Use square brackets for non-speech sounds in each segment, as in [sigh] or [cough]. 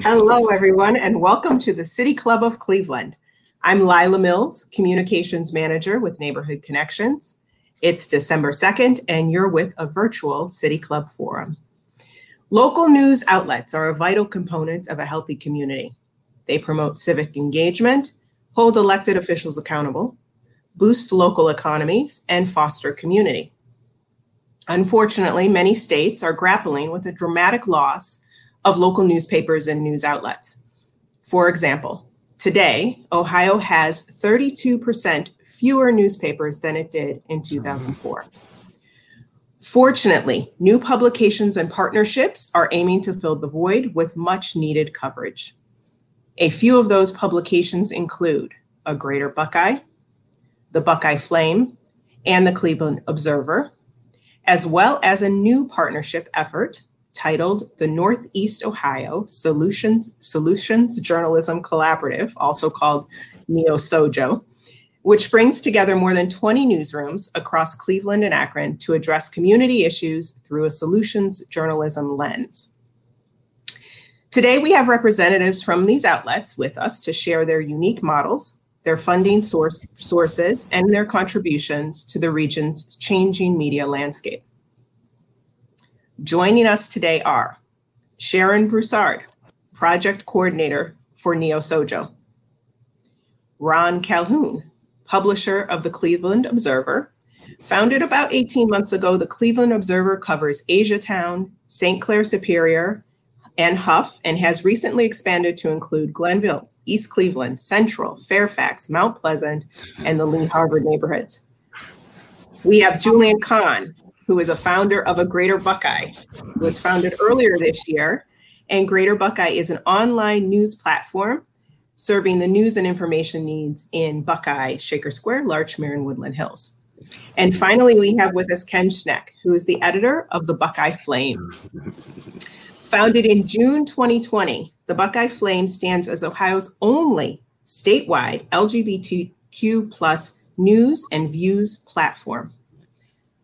Hello, everyone, and welcome to the City Club of Cleveland. I'm Lila Mills, Communications Manager with Neighborhood Connections. It's December 2nd, and you're with a virtual City Club Forum. Local news outlets are a vital component of a healthy community. They promote civic engagement, hold elected officials accountable, boost local economies, and foster community. Unfortunately, many states are grappling with a dramatic loss of local newspapers and news outlets. For example, today, Ohio has 32% fewer newspapers than it did in 2004. Fortunately, new publications and partnerships are aiming to fill the void with much needed coverage. A few of those publications include A Greater Buckeye, The Buckeye Flame, and the Cleveland Observer, as well as a new partnership effort titled the Northeast Ohio Solutions, Solutions Journalism Collaborative, also called NeoSojo, which brings together more than 20 newsrooms across Cleveland and Akron to address community issues through a solutions journalism lens. Today, we have representatives from these outlets with us to share their unique models, their funding source, sources, and their contributions to the region's changing media landscape. Joining us today are Sharon Broussard, Project Coordinator for NeoSojo, Ron Calhoun, publisher of the Cleveland Observer. Founded about 18 months ago, the Cleveland Observer covers Asiatown, St. Clair Superior, and Hough, and has recently expanded to include Glenville, East Cleveland, Central, Fairfax, Mount Pleasant, and the Lee Harvard neighborhoods. We have Julian Kahn, who is a founder of a Greater Buckeye, was founded earlier this year. And Greater Buckeye is an online news platform serving the news and information needs in Buckeye, Shaker Square, Larchmere, and Woodland Hills. And finally, we have with us Ken Schneck, who is the editor of the Buckeye Flame. Founded in June 2020, the Buckeye Flame stands as Ohio's only statewide LGBTQ plus news and views platform.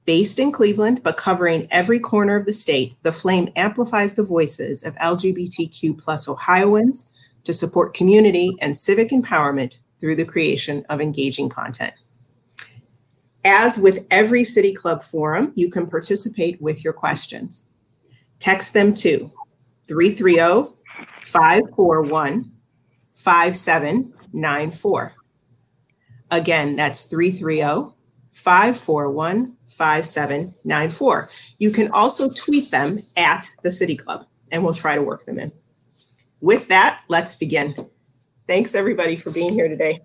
Based in Cleveland, but covering every corner of the state, the Flame amplifies the voices of LGBTQ plus Ohioans to support community and civic empowerment through the creation of engaging content. As with every City Club forum, you can participate with your questions. Text them to 330 541 5794. Again, that's 330 541 5794. You can also tweet them at the City Club, and we'll try to work them in. With that, let's begin. Thanks, everybody, for being here today.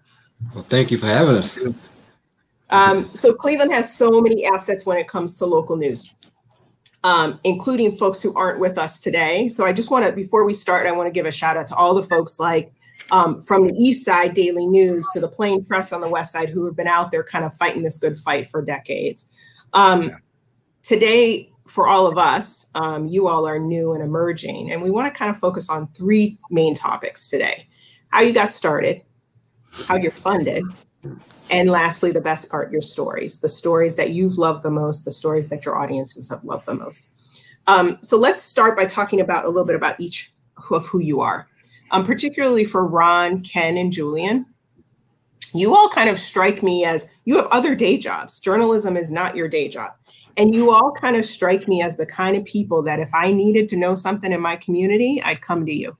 Well, thank you for having us. Um, so, Cleveland has so many assets when it comes to local news, um, including folks who aren't with us today. So, I just want to, before we start, I want to give a shout out to all the folks like um, from the East Side Daily News to the Plain Press on the West Side who have been out there kind of fighting this good fight for decades. Um, yeah. Today, for all of us, um, you all are new and emerging, and we want to kind of focus on three main topics today how you got started, how you're funded, and lastly, the best part your stories, the stories that you've loved the most, the stories that your audiences have loved the most. Um, so let's start by talking about a little bit about each of who you are, um, particularly for Ron, Ken, and Julian you all kind of strike me as you have other day jobs. Journalism is not your day job. And you all kind of strike me as the kind of people that if I needed to know something in my community, I'd come to you.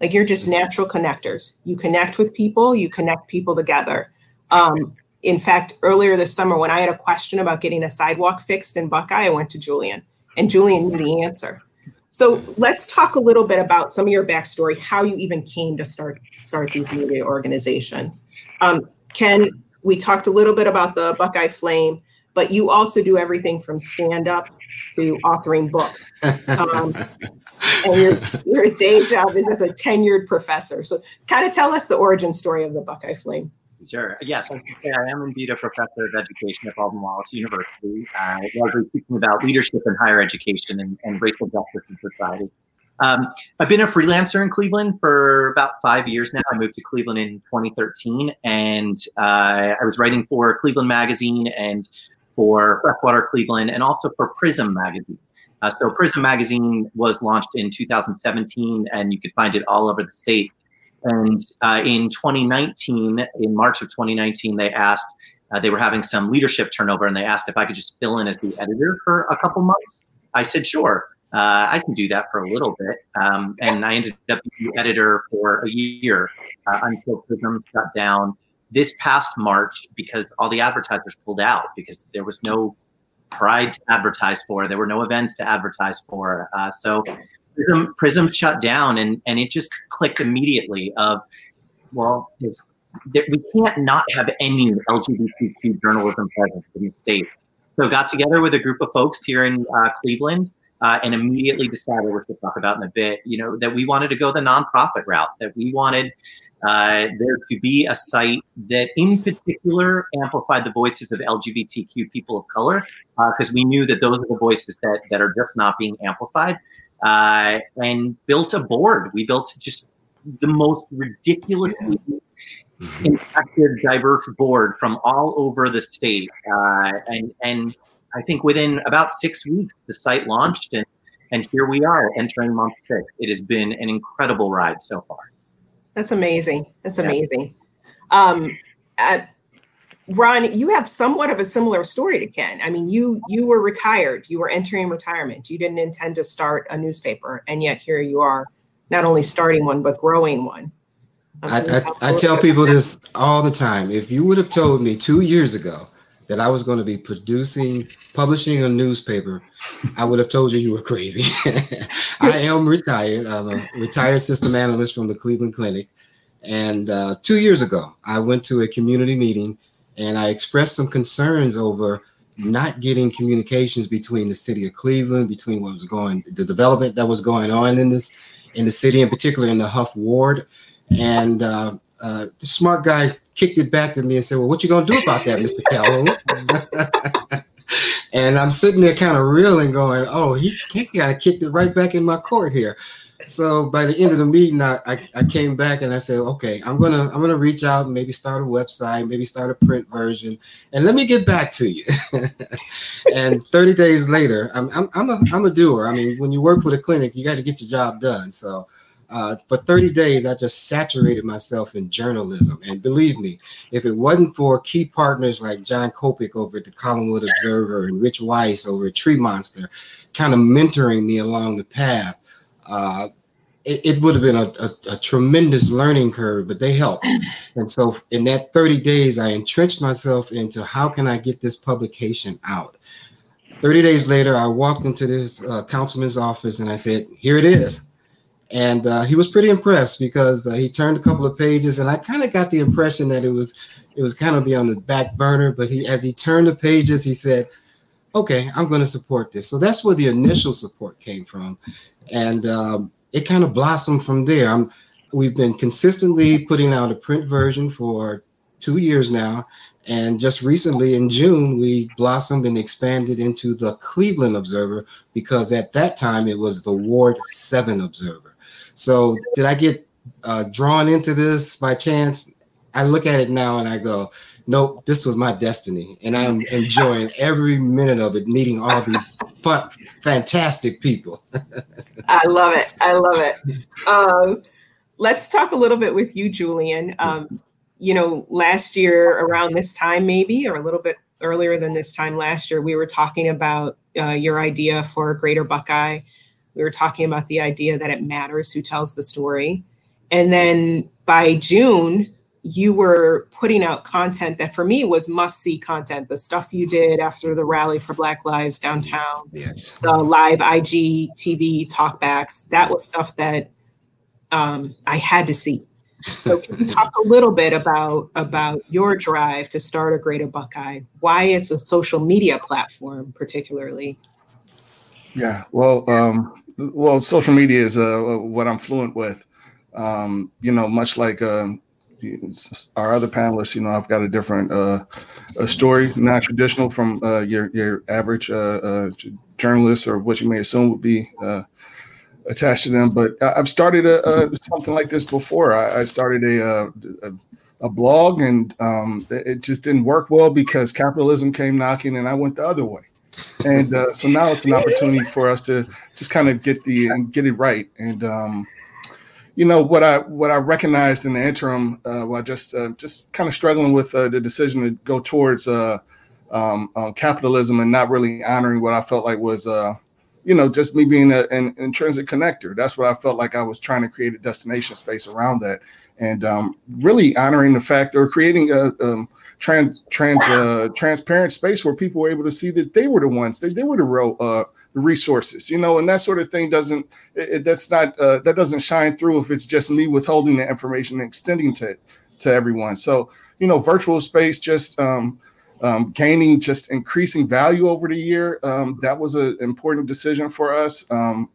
Like you're just natural connectors. You connect with people, you connect people together. Um, in fact, earlier this summer, when I had a question about getting a sidewalk fixed in Buckeye, I went to Julian, and Julian knew the answer. So let's talk a little bit about some of your backstory, how you even came to start start these media organizations. Um, Ken, we talked a little bit about the Buckeye Flame, but you also do everything from stand up to authoring books. Um, [laughs] and your, your day job is as a tenured professor. So, kind of tell us the origin story of the Buckeye Flame. Sure. Yes, I, I am indeed a professor of education at Baldwin Wallace University, uh, largely speaking about leadership in higher education and, and racial justice in society. Um, I've been a freelancer in Cleveland for about five years now. I moved to Cleveland in 2013, and uh, I was writing for Cleveland Magazine and for Freshwater Cleveland, and also for Prism Magazine. Uh, so Prism Magazine was launched in 2017, and you could find it all over the state. And uh, in 2019, in March of 2019, they asked, uh, they were having some leadership turnover, and they asked if I could just fill in as the editor for a couple months. I said, sure. Uh, I can do that for a little bit. Um, and I ended up being editor for a year uh, until Prism shut down this past March because all the advertisers pulled out because there was no Pride to advertise for. There were no events to advertise for. Uh, so Prism, Prism shut down, and and it just clicked immediately. Of well, there, we can't not have any LGBTQ journalism presence in the state. So got together with a group of folks here in uh, Cleveland. Uh, and immediately decided, which we'll talk about in a bit, you know, that we wanted to go the nonprofit route, that we wanted uh, there to be a site that, in particular, amplified the voices of LGBTQ people of color, because uh, we knew that those are the voices that, that are just not being amplified, uh, and built a board. We built just the most ridiculously mm-hmm. impacted, diverse board from all over the state, uh, and and I think within about six weeks the site launched, and and here we are entering month six. It has been an incredible ride so far. That's amazing. That's amazing. Um, uh, Ron, you have somewhat of a similar story to Ken. I mean, you you were retired. You were entering retirement. You didn't intend to start a newspaper, and yet here you are, not only starting one but growing one. Um, I, I, I tell people this all the time. If you would have told me two years ago that I was going to be producing, publishing a newspaper, I would have told you you were crazy. [laughs] I am retired. I'm a retired system analyst from the Cleveland Clinic. And uh, two years ago, I went to a community meeting and I expressed some concerns over not getting communications between the city of Cleveland, between what was going, the development that was going on in this, in the city, in particular in the Hough Ward. And uh, uh, the smart guy kicked it back to me and said, "Well, what you gonna do about that, Mr. Calhoun?" [laughs] and I'm sitting there kind of reeling, going, "Oh, he, he kind kicked it right back in my court here." So by the end of the meeting, I, I, I, came back and I said, "Okay, I'm gonna I'm gonna reach out and maybe start a website, maybe start a print version, and let me get back to you." [laughs] and 30 days later, I'm I'm I'm a I'm a doer. I mean, when you work for the clinic, you got to get your job done. So uh, for 30 days, I just saturated myself in journalism. And believe me, if it wasn't for key partners like John Kopik over at the Collinwood Observer and Rich Weiss over at Tremonster, kind of mentoring me along the path, uh, it, it, would have been a, a, a, tremendous learning curve, but they helped. And so in that 30 days, I entrenched myself into how can I get this publication out? 30 days later, I walked into this uh, councilman's office and I said, here it is and uh, he was pretty impressed because uh, he turned a couple of pages, and I kind of got the impression that it was it was kind of be on the back burner. But he, as he turned the pages, he said, "Okay, I'm going to support this." So that's where the initial support came from, and um, it kind of blossomed from there. I'm, we've been consistently putting out a print version for two years now, and just recently in June, we blossomed and expanded into the Cleveland Observer because at that time it was the Ward 7 Observer. So did I get uh, drawn into this by chance? I look at it now and I go, nope, this was my destiny. And I'm enjoying every minute of it, meeting all these fantastic people. [laughs] I love it. I love it. Um, let's talk a little bit with you, Julian. Um, you know, last year around this time, maybe, or a little bit earlier than this time last year, we were talking about uh, your idea for Greater Buckeye we were talking about the idea that it matters who tells the story. And then by June, you were putting out content that for me was must see content the stuff you did after the rally for black lives downtown yes. the live ig tv talkbacks. That was stuff that um, i had to see. So can you [laughs] talk a little bit about about your drive to start a greater buckeye? Why it's a social media platform particularly yeah, well, um, well, social media is uh, what I'm fluent with. Um, you know, much like uh, our other panelists, you know, I've got a different uh, a story, not traditional from uh, your your average uh, uh, journalist or what you may assume would be attached to them. But I've started a, a something like this before. I, I started a, a, a blog, and um, it just didn't work well because capitalism came knocking, and I went the other way. And uh, so now it's an opportunity for us to just kind of get the get it right. And um, you know what I what I recognized in the interim, uh, while just uh, just kind of struggling with uh, the decision to go towards uh, um, um, capitalism and not really honoring what I felt like was uh, you know just me being a, an intrinsic connector. That's what I felt like I was trying to create a destination space around that, and um, really honoring the fact or creating a um, trans trans uh, transparent space where people were able to see that they were the ones they, they were the real uh, the resources you know and that sort of thing doesn't it, that's not uh, that doesn't shine through if it's just me withholding the information and extending to to everyone. So you know virtual space just um, um, gaining just increasing value over the year um, that was an important decision for us. Um,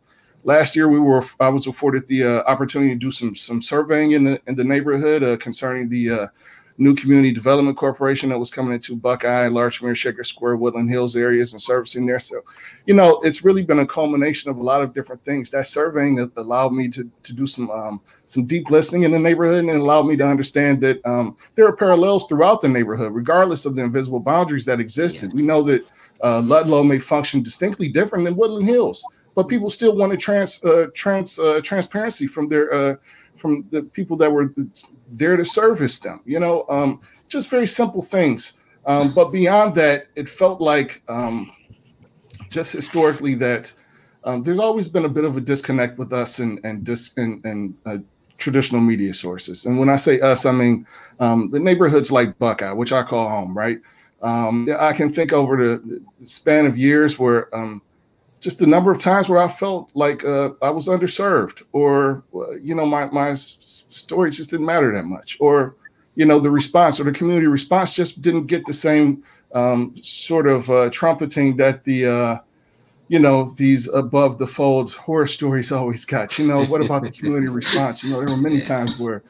last year we were i was afforded the uh, opportunity to do some some surveying in the in the neighborhood uh, concerning the uh, new community development corporation that was coming into Buckeye, Larchmere, Shaker Square, Woodland Hills areas and servicing there. So, you know, it's really been a culmination of a lot of different things. That surveying allowed me to, to do some um, some deep listening in the neighborhood and allowed me to understand that um, there are parallels throughout the neighborhood, regardless of the invisible boundaries that existed. We know that uh, Ludlow may function distinctly different than Woodland Hills, but people still wanted trans, uh, trans uh, transparency from their uh, from the people that were there to service them. You know, um, just very simple things. Um, but beyond that, it felt like um, just historically that um, there's always been a bit of a disconnect with us and and dis and, and uh, traditional media sources. And when I say us, I mean um, the neighborhoods like Buckeye, which I call home. Right. Um, I can think over the span of years where just the number of times where I felt like uh, I was underserved, or uh, you know, my my story just didn't matter that much, or you know, the response or the community response just didn't get the same um, sort of uh, trumpeting that the uh, you know these above the fold horror stories [laughs] always got. You know, what about the [laughs] community response? You know, there were many times where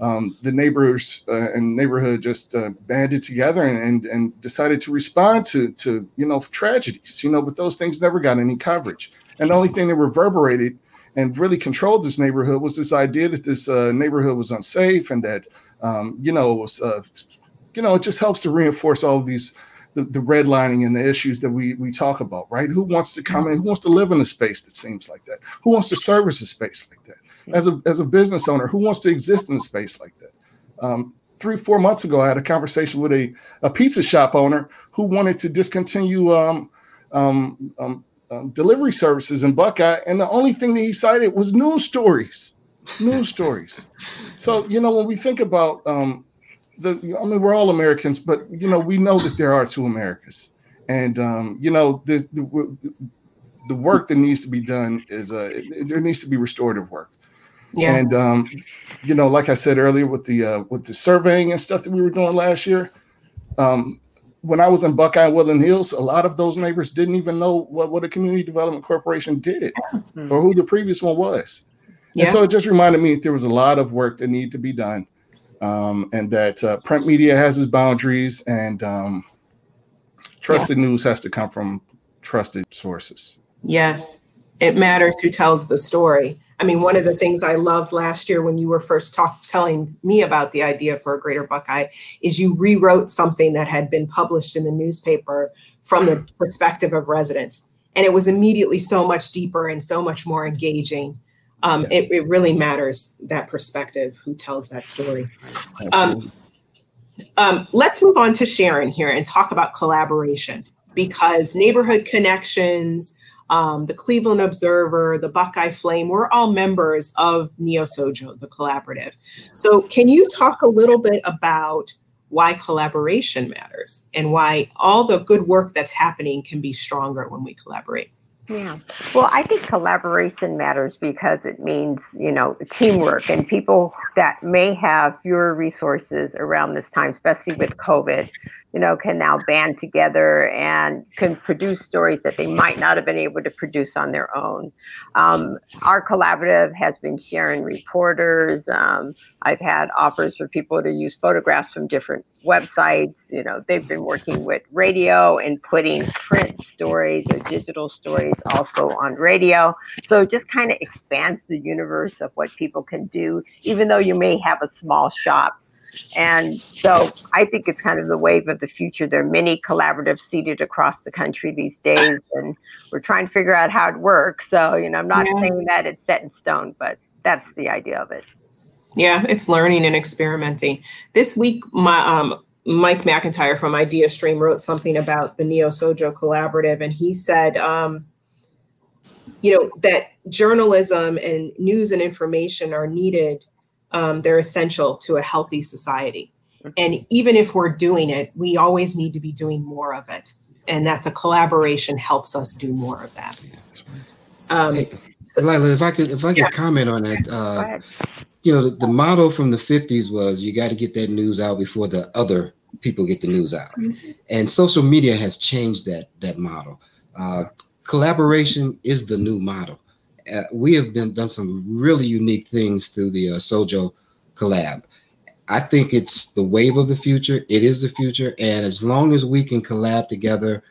um, the neighbors uh, and neighborhood just uh, banded together and, and, and decided to respond to to you know tragedies. You know, but those things never got any coverage. And the only thing that reverberated and really controlled this neighborhood was this idea that this uh, neighborhood was unsafe and that um, you know was uh, you know it just helps to reinforce all of these the, the redlining and the issues that we we talk about, right? Who wants to come in? Who wants to live in a space that seems like that? Who wants to service a space like that? As a as a business owner who wants to exist in a space like that. Um, three four months ago, I had a conversation with a, a pizza shop owner who wanted to discontinue um, um, um, um delivery services in Buckeye, and the only thing that he cited was news stories, news stories. So you know when we think about um, the, I mean we're all Americans, but you know we know that there are two Americas, and you know the, the the work that needs to be done is uh, there needs to be restorative work. Yeah. And um, you know, like I said earlier, with the uh, with the surveying and stuff that we were doing last year, um, when I was in Buckeye Woodland Hills, a lot of those neighbors didn't even know what, what a community development corporation did mm-hmm. or who the previous one was. Yeah. And so it just reminded me that there was a lot of work that needed to be done. Um, and that uh, print media has its boundaries and um, trusted yeah. news has to come from trusted sources. Yes, it matters who tells the story. I mean, one of the things I loved last year when you were first talk, telling me about the idea for a Greater Buckeye is you rewrote something that had been published in the newspaper from the perspective of residents. And it was immediately so much deeper and so much more engaging. Um, yeah. it, it, really matters that perspective, who tells that story. Um, um, let's move on to Sharon here and talk about collaboration because neighborhood connections, um, the Cleveland Observer, the Buckeye Flame, we're all members of NeoSojo, the collaborative. So, can you talk a little bit about why collaboration matters and why all the good work that's happening can be stronger when we collaborate? Yeah. Well, I think collaboration matters because it means, you know, teamwork and people that may have fewer resources around this time, especially with COVID, you know, can now band together and can produce stories that they might not have been able to produce on their own. Um, our collaborative has been sharing reporters. Um, I've had offers for people to use photographs from different websites. You know, they've been working with radio and putting print stories or digital stories also on radio. So it just kind of expands the universe of what people can do, even though you may have a small shop And so I think it's kind of the wave of the future. There are many collaboratives seated across the country these days, and we're trying to figure out how it works. So, you know, I'm not yeah. saying that it's set in stone, but that's the idea of it. Yeah, it's learning and experimenting. This week, my um, Mike McIntyre from ideastream wrote something about the NeoSojo Collaborative, and he said, um, you know, that journalism and news and information are needed um, they're essential to a healthy society. And even if we're doing it, we always need to be doing more of it, and that the collaboration helps us do more of that. Um, hey, Lila, if I could, if I could yeah. comment on that, uh, you know, the, the motto from the '50s was you got to get that news out before the other people get the news out, mm-hmm. and social media has changed that that model. Uh, collaboration is the new model uh, we have been done some really unique things through the uh, Sojo collab. I think it's the wave of the future. It is the future, and as long as we can collab together,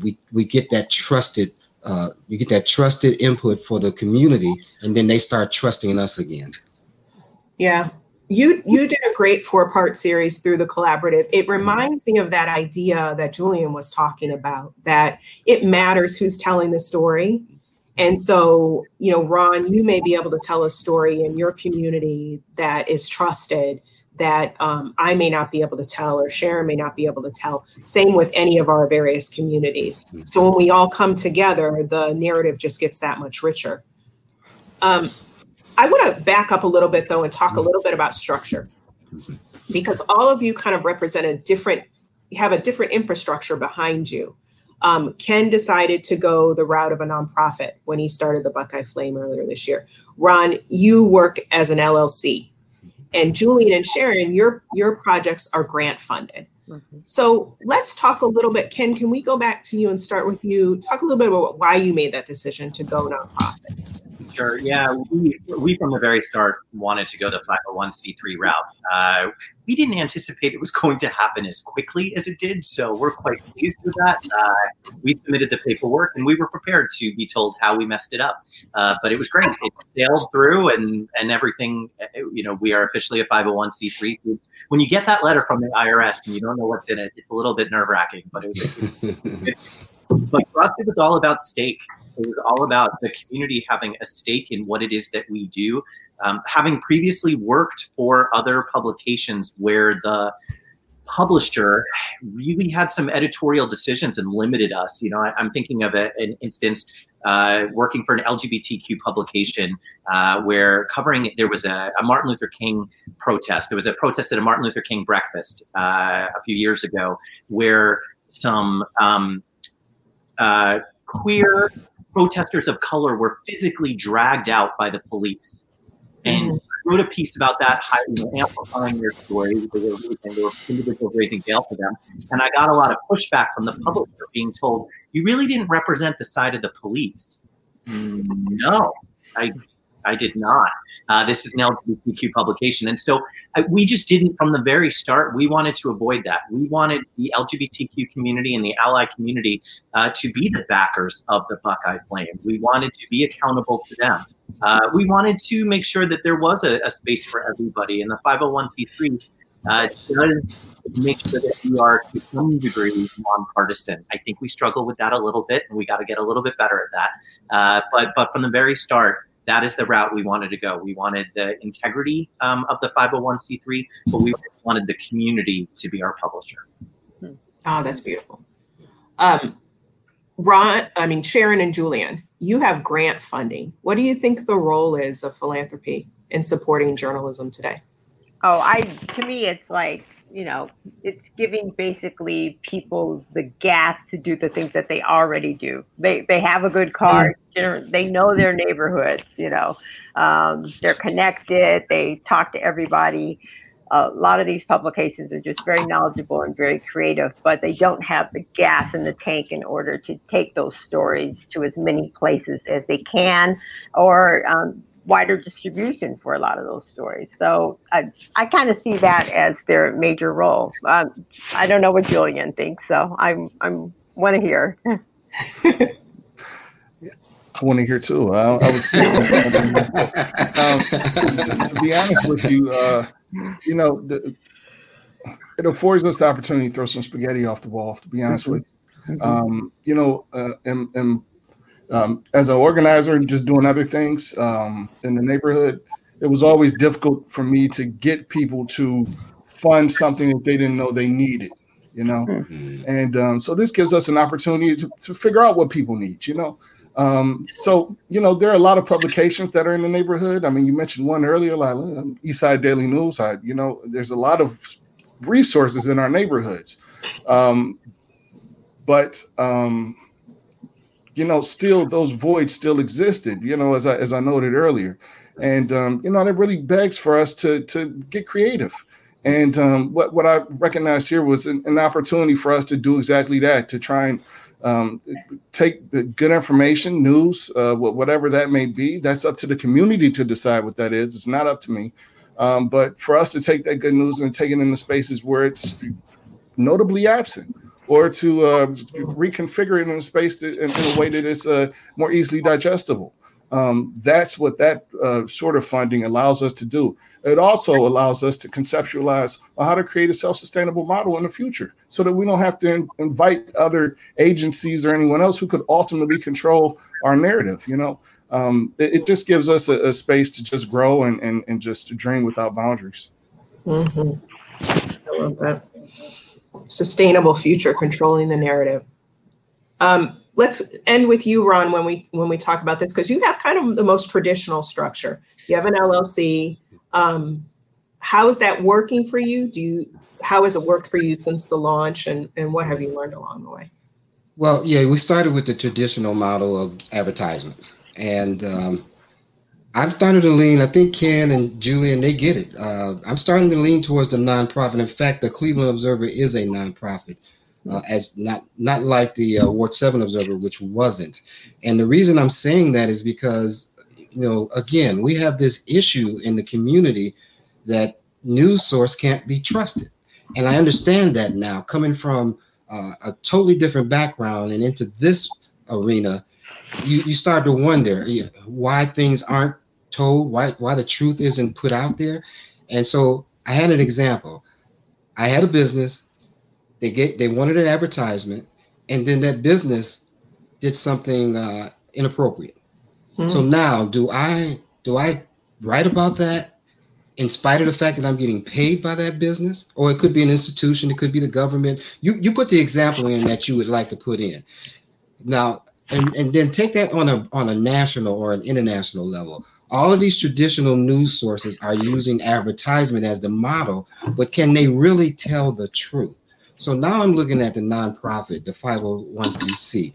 we we get that trusted. Uh, you get that trusted input for the community, and then they start trusting us again. Yeah, you you did a great four part series through the collaborative. It reminds me of that idea that Julian was talking about that it matters who's telling the story and so, you know, Ron, you may be able to tell a story in your community that is trusted that um, I may not be able to tell or Sharon may not be able to tell. Same with any of our various communities. So when we all come together, the narrative just gets that much richer. Um, I want to back up a little bit though and talk a little bit about structure because all of you kind of represent a different, have a different infrastructure behind you. Um, Ken decided to go the route of a nonprofit when he started the Buckeye Flame earlier this year. Ron, you work as an LLC, and Julian and Sharon, your your projects are grant funded. Mm-hmm. So let's talk a little bit. Ken, can we go back to you and start with you? Talk a little bit about why you made that decision to go nonprofit. Sure. Yeah, we, we from the very start wanted to go the 501c3 route. Uh, we didn't anticipate it was going to happen as quickly as it did, so we're quite pleased with that. Uh, we submitted the paperwork, and we were prepared to be told how we messed it up. Uh, but it was great. It sailed through, and and everything. Uh, you know, we are officially a 501c3. When you get that letter from the IRS and you don't know what's in it, it's a little bit nerve wracking. But it was. [laughs] but for us, it was all about stake. It was all about the community having a stake in what it is that we do. Um, having previously worked for other publications where the publisher really had some editorial decisions and limited us. You know, I, am thinking of a, an instance uh, working for an LGBTQ publication uh, where covering there was a, a, Martin Luther King protest. There was a protest at a Martin Luther King breakfast uh, a few years ago where some um, uh, queer protesters of color were physically dragged out by the police. And mm-hmm. wrote a piece about that, amplifying their story. They were, there were individuals raising bail for them. And I got a lot of pushback from the publisher being told, you really didn't represent the side of the police. No, I, I did not. Uh, this is an LGBTQ publication. And so uh, we just didn't, from the very start, we wanted to avoid that. We wanted the LGBTQ community and the ally community uh, to be the backers of the Buckeye Flame. We wanted to be accountable to them. Uh, we wanted to make sure that there was a, a space for everybody. And the 501c3 uh, does make sure that we are to some degree nonpartisan. I think we struggle with that a little bit, and we got to get a little bit better at that. Uh, but but from the very start, that is the route we wanted to go. We wanted the integrity um, of the 501c3, but we wanted the community to be our publisher. Oh, that's beautiful. Um, Ron, I mean, Sharon and Julian, you have grant funding. What do you think the role is of philanthropy in supporting journalism today? Oh, I to me, it's like you know, it's giving basically people the gas to do the things that they already do. They they have a good car. Mm. They know their neighborhoods. You know, um, they're connected. They talk to everybody. A lot of these publications are just very knowledgeable and very creative, but they don't have the gas in the tank in order to take those stories to as many places as they can, or um, wider distribution for a lot of those stories. So I, I kind of see that as their major role. Um, I don't know what Julian thinks, so I'm I'm want to hear. [laughs] [laughs] I want to hear too. I, I was, um, to, to, be honest with you, uh, you know, the, it affords us the opportunity to throw some spaghetti off the wall. To be honest mm-hmm. with you, mm-hmm. um, you know, uh, and, and um, as an organizer and just doing other things um, in the neighborhood, it was always difficult for me to get people to fund something that they didn't know they needed. You know, mm-hmm. and um, so this gives us an opportunity to, to figure out what people need. You know, um, so you know there are a lot of publications that are in the neighborhood. I mean, you mentioned one earlier, like um, Eastside Daily News. I, you know, there's a lot of resources in our neighborhoods, um, but um, you know, still those voids still existed. You know, as I as I noted earlier, and um, you know, it really begs for us to to get creative. And um, what what I recognized here was an, an opportunity for us to do exactly that, to try and um, take good information, news, uh, whatever that may be. That's up to the community to decide what that is. It's not up to me. Um, but for us to take that good news and take it into spaces where it's notably absent, or to uh, reconfigure it in a space in, in, a way that is uh, more easily digestible. Um, that's what that uh, sort of funding allows us to do. It also allows us to conceptualize how to create a self-sustainable model in the future, so that we don't have to in- invite other agencies or anyone else who could ultimately control our narrative. You know, um, it, it, just gives us a, a, space to just grow and, and, and just dream without boundaries. Mm-hmm. I love that. Sustainable future, controlling the narrative. Um, let's end with you, Ron, when we when we talk about this, because you have kind of the most traditional structure. You have an LLC. Um, how is that working for you? Do you how has it worked for you since the launch, and and what have you learned along the way? Well, yeah, we started with the traditional model of advertisements, and um, I'm starting to lean. I think Ken and Julian they get it. Uh, I'm starting to lean towards the nonprofit. In fact, the Cleveland Observer is a nonprofit uh, as not not like the uh, Ward Seven Observer, which wasn't. And the reason I'm saying that is because you know, again, we have this issue in the community that news source can't be trusted, and I understand that now, coming from uh, a totally different background and into this arena, you you start to wonder why things aren't told, why why the truth isn't put out there, and so I had an example. I had a business they get they wanted an advertisement, and then that business did something uh, inappropriate. Mm. So now, do I do I write about that in spite of the fact that I'm getting paid by that business, or it could be an institution, it could be the government. You you put the example in that you would like to put in. Now, and, and then take that on a on a national or an international level. All of these traditional news sources are using advertisement as the model, but can they really tell the truth? So now I'm looking at the nonprofit, the 501c.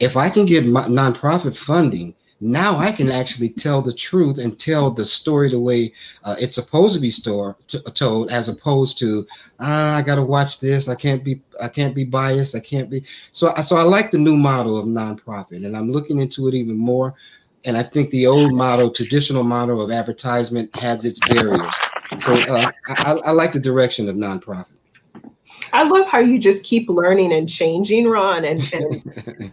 If I can get nonprofit funding, now I can actually tell the truth and tell the story the way uh, it's supposed to be store, to, told, as opposed to ah, I got to watch this. I can't be I can't be biased. I can't be so. So I like the new model of nonprofit, and I'm looking into it even more. And I think the old model, traditional model of advertisement, has its barriers. So uh, I, I like the direction of nonprofit. I love how you just keep learning and changing, Ron, and and, [laughs]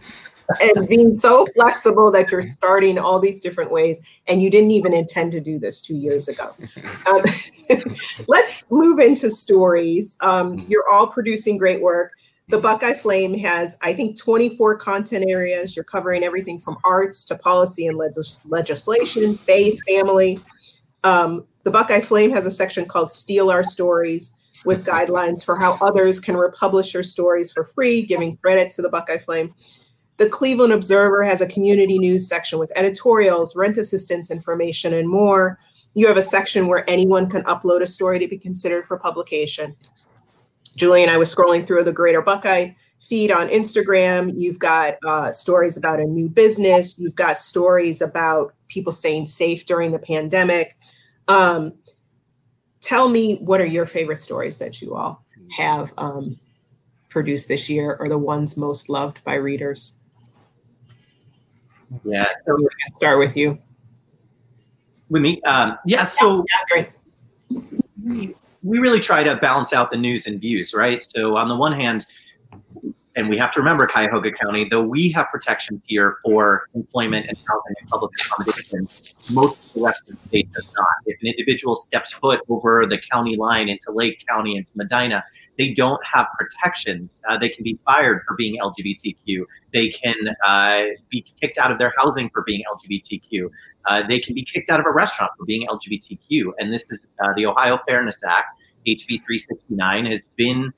and being so flexible that you're starting all these different ways, and you didn't even intend to do this two years ago. [laughs] Um, [laughs] let's move into stories. Um, you're all producing great work. The Buckeye Flame has, I think, 24 content areas. You're covering everything from arts to policy and legis- legislation, faith, family. Um, the Buckeye Flame has a section called Steal Our Stories with guidelines for how others can republish their stories for free, giving credit to the Buckeye Flame. The Cleveland Observer has a community news section with editorials, rent assistance information, and more. You have a section where anyone can upload a story to be considered for publication. Julian I was scrolling through the Greater Buckeye feed on Instagram. You've got uh, stories about a new business. You've got stories about people staying safe during the pandemic. Um, tell me what are your favorite stories that you all have um, produced this year or the ones most loved by readers yeah so we can start with you with me um, yeah so yeah, we, we really try to balance out the news and views right so on the one hand and we have to remember Cuyahoga County, though we have protections here for employment and housing and public accommodations, most of the rest of the state does not. If an individual steps foot over the county line into Lake County, into Medina, they don't have protections. Uh, they can be fired for being LGBTQ. They can uh, be kicked out of their housing for being LGBTQ. Uh, they can be kicked out of a restaurant for being LGBTQ. And this is uh, the Ohio Fairness Act, HB 369, has been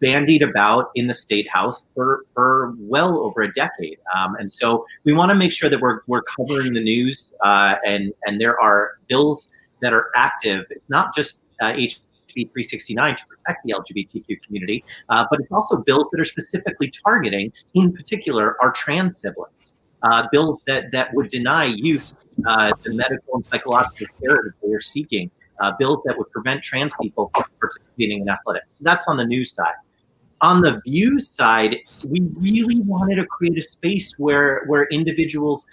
bandied about in the state house for, for well over a decade. Um, and so we want to make sure that we're, we're covering the news uh, and, and there are bills that are active. It's not just uh, HB 369 to protect the LGBTQ community, uh, but it's also bills that are specifically targeting, in particular, our trans siblings. Uh, bills that, that would deny youth uh, the medical and psychological care that they are seeking. Uh, bills that would prevent trans people from participating in athletics. So that's on the news side on the views side, we really wanted to create a space where where individuals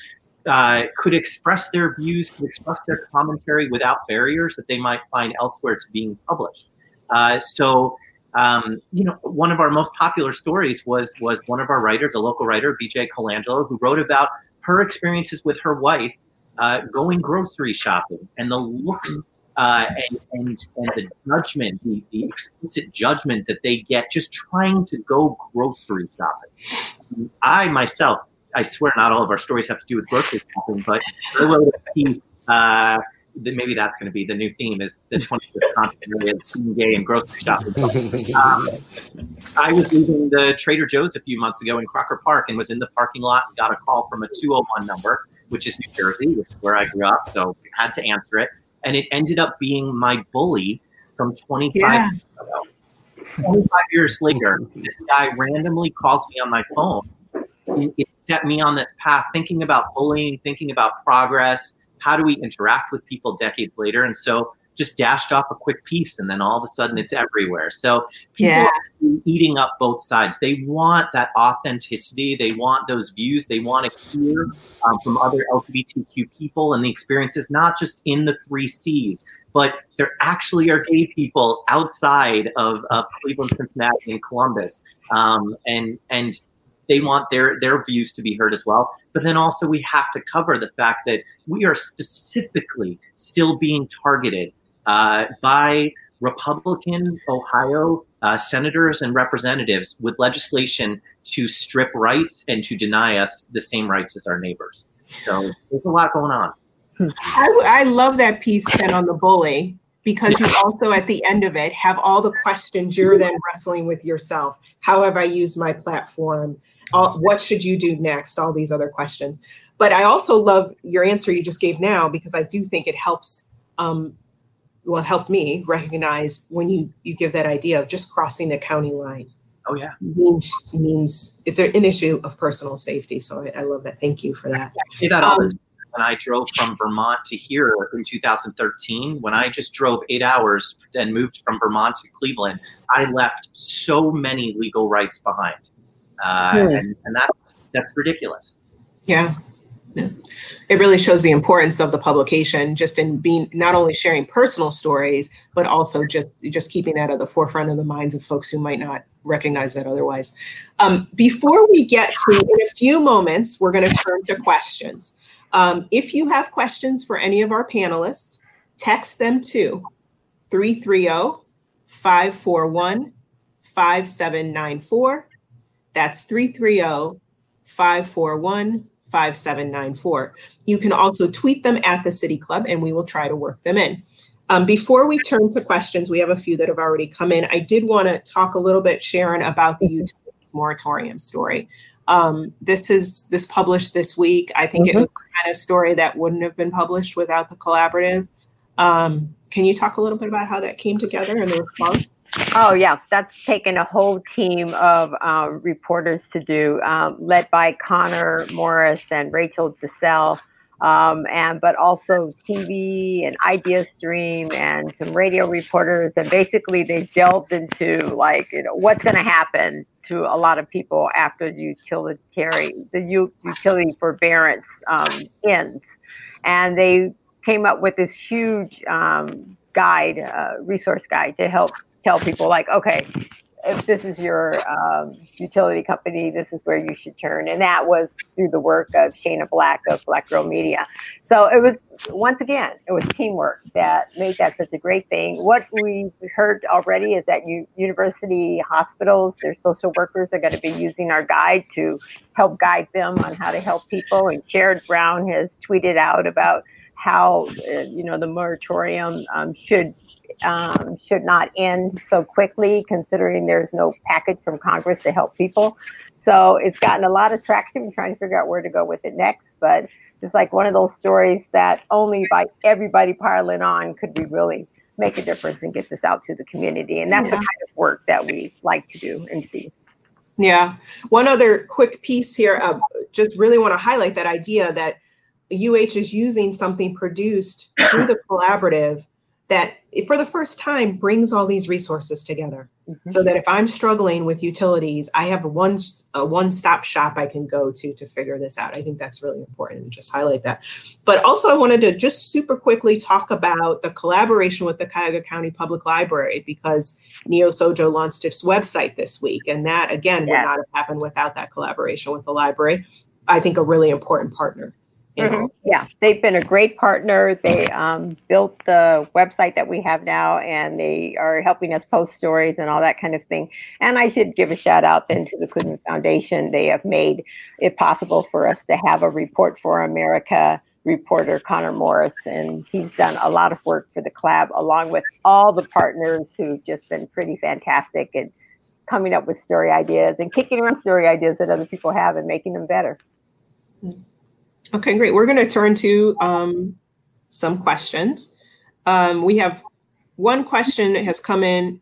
uh, could express their views, could express their commentary without barriers that they might find elsewhere to being published. Uh, so, um, you know, one of our most popular stories was was one of our writers, a local writer, BJ Colangelo, who wrote about her experiences with her wife uh, going grocery shopping and the looks uh, and, and, and the judgment, the, the explicit judgment that they get just trying to go grocery shopping. I myself, I swear not all of our stories have to do with grocery shopping, but I wrote a piece uh, maybe that's going to be the new theme is the 25th century [laughs] of being gay and grocery shopping. Um, I was leaving the Trader Joe's a few months ago in Crocker Park and was in the parking lot and got a call from a 201 number, which is New Jersey, which is where I grew up, so I had to answer it and it ended up being my bully from 25 yeah. years ago. 25 years later, this guy randomly calls me on my phone. It set me on this path, thinking about bullying, thinking about progress. How do we interact with people decades later? And so just dashed off a quick piece and then all of a sudden it's everywhere. So people yeah. are eating up both sides. They want that authenticity. They want those views. They want to hear um, from other LGBTQ people and the experiences, not just in the three C's, but there actually are gay people outside of, of Cleveland, Cincinnati, and Columbus. Um, and, and they want their their views to be heard as well. But then also we have to cover the fact that we are specifically still being targeted uh, by Republican Ohio uh, senators and representatives with legislation to strip rights and to deny us the same rights as our neighbors. So there's a lot going on. I, I love that piece, Ken, on the bully, because you also, at the end of it, have all the questions you're then wrestling with yourself. How have I used my platform? All, what should you do next? All these other questions. But I also love your answer you just gave now because I do think it helps um, will help me recognize when you you give that idea of just crossing the county line. Oh yeah, means means it's an issue of personal safety. So I, I love that. Thank you for that. I that um, when I drove from Vermont to here in 2013. When I just drove eight hours and moved from Vermont to Cleveland, I left so many legal rights behind, uh, hmm. and, and that that's ridiculous. Yeah, it really shows the importance of the publication just in being not only sharing personal stories but also just just keeping that at the forefront of the minds of folks who might not recognize that otherwise. Um, before we get to in a few moments we're going to turn to questions. Um, if you have questions for any of our panelists text them to 330 541 5794 that's 330 541 5794. You can also tweet them at the City Club and we will try to work them in. Um, before we turn to questions, we have a few that have already come in. I did want to talk a little bit, Sharon, about the utilities moratorium story. Um, this is this published this week. I think mm-hmm. it was the kind of story that wouldn't have been published without the collaborative. Um, can you talk a little bit about how that came together and the response? Oh yeah, that's taken a whole team of uh, reporters to do, um, led by Connor Morris and Rachel Dissell, um, and but also TV and ideastream and some radio reporters, and basically they delved into like you know what's going to happen to a lot of people after the utility the utility forbearance um, ends, and they came up with this huge um, guide, uh, resource guide to help tell people like, okay, if this is your um, utility company, this is where you should turn. And that was through the work of Shana Black of Black Girl Media. So it was, once again, it was teamwork that made that such a great thing. What we heard already is that you, university hospitals, their social workers are going to be using our guide to help guide them on how to help people. And Jared Brown has tweeted out about how, uh, you know, the moratorium um, should um, should not end so quickly, considering there's no package from Congress to help people. So it's gotten a lot of traction. We're trying to figure out where to go with it next. But it's like one of those stories that only by everybody piling on could we really make a difference and get this out to the community. And that's yeah. the kind of work that we like to do and see. Yeah. One other quick piece here. Uh, just really want to highlight that idea that UH is using something produced through the collaborative that for the first time brings all these resources together. Mm-hmm. so that if i'm struggling with utilities i have one a one stop shop i can go to to figure this out. I think that's really important and just highlight that. But also i wanted to just super quickly talk about the collaboration with the cuyahoga county public library because NeoSojo launched its website this week and that again yeah. would not have happened without that collaboration with the library. I think a really important partner Mm-hmm. Yeah, they've been a great partner. They um, built the website that we have now, and they are helping us post stories and all that kind of thing. And I should give a shout out then to the Cleveland Foundation. They have made it possible for us to have a Report for America reporter, Connor Morris, and he's done a lot of work for the club, along with all the partners who've just been pretty fantastic at coming up with story ideas and kicking around story ideas that other people have and making them better. Mm-hmm. Okay, great. We're going to turn to um, some questions. Um, we have one question that has come in.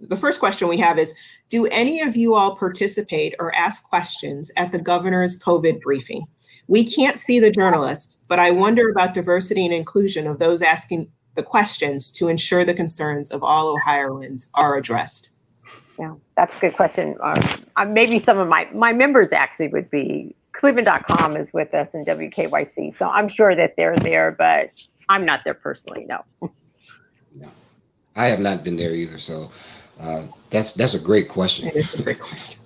The first question we have is Do any of you all participate or ask questions at the governor's COVID briefing? We can't see the journalists, but I wonder about diversity and inclusion of those asking the questions to ensure the concerns of all Ohioans are addressed. Yeah, that's a good question. Um, maybe some of my my members actually would be Cleveland.com is with us in WKYC, so I'm sure that they're there, but I'm not there personally. No. no. I have not been there either. So uh, that's that's a great question. It's a great question.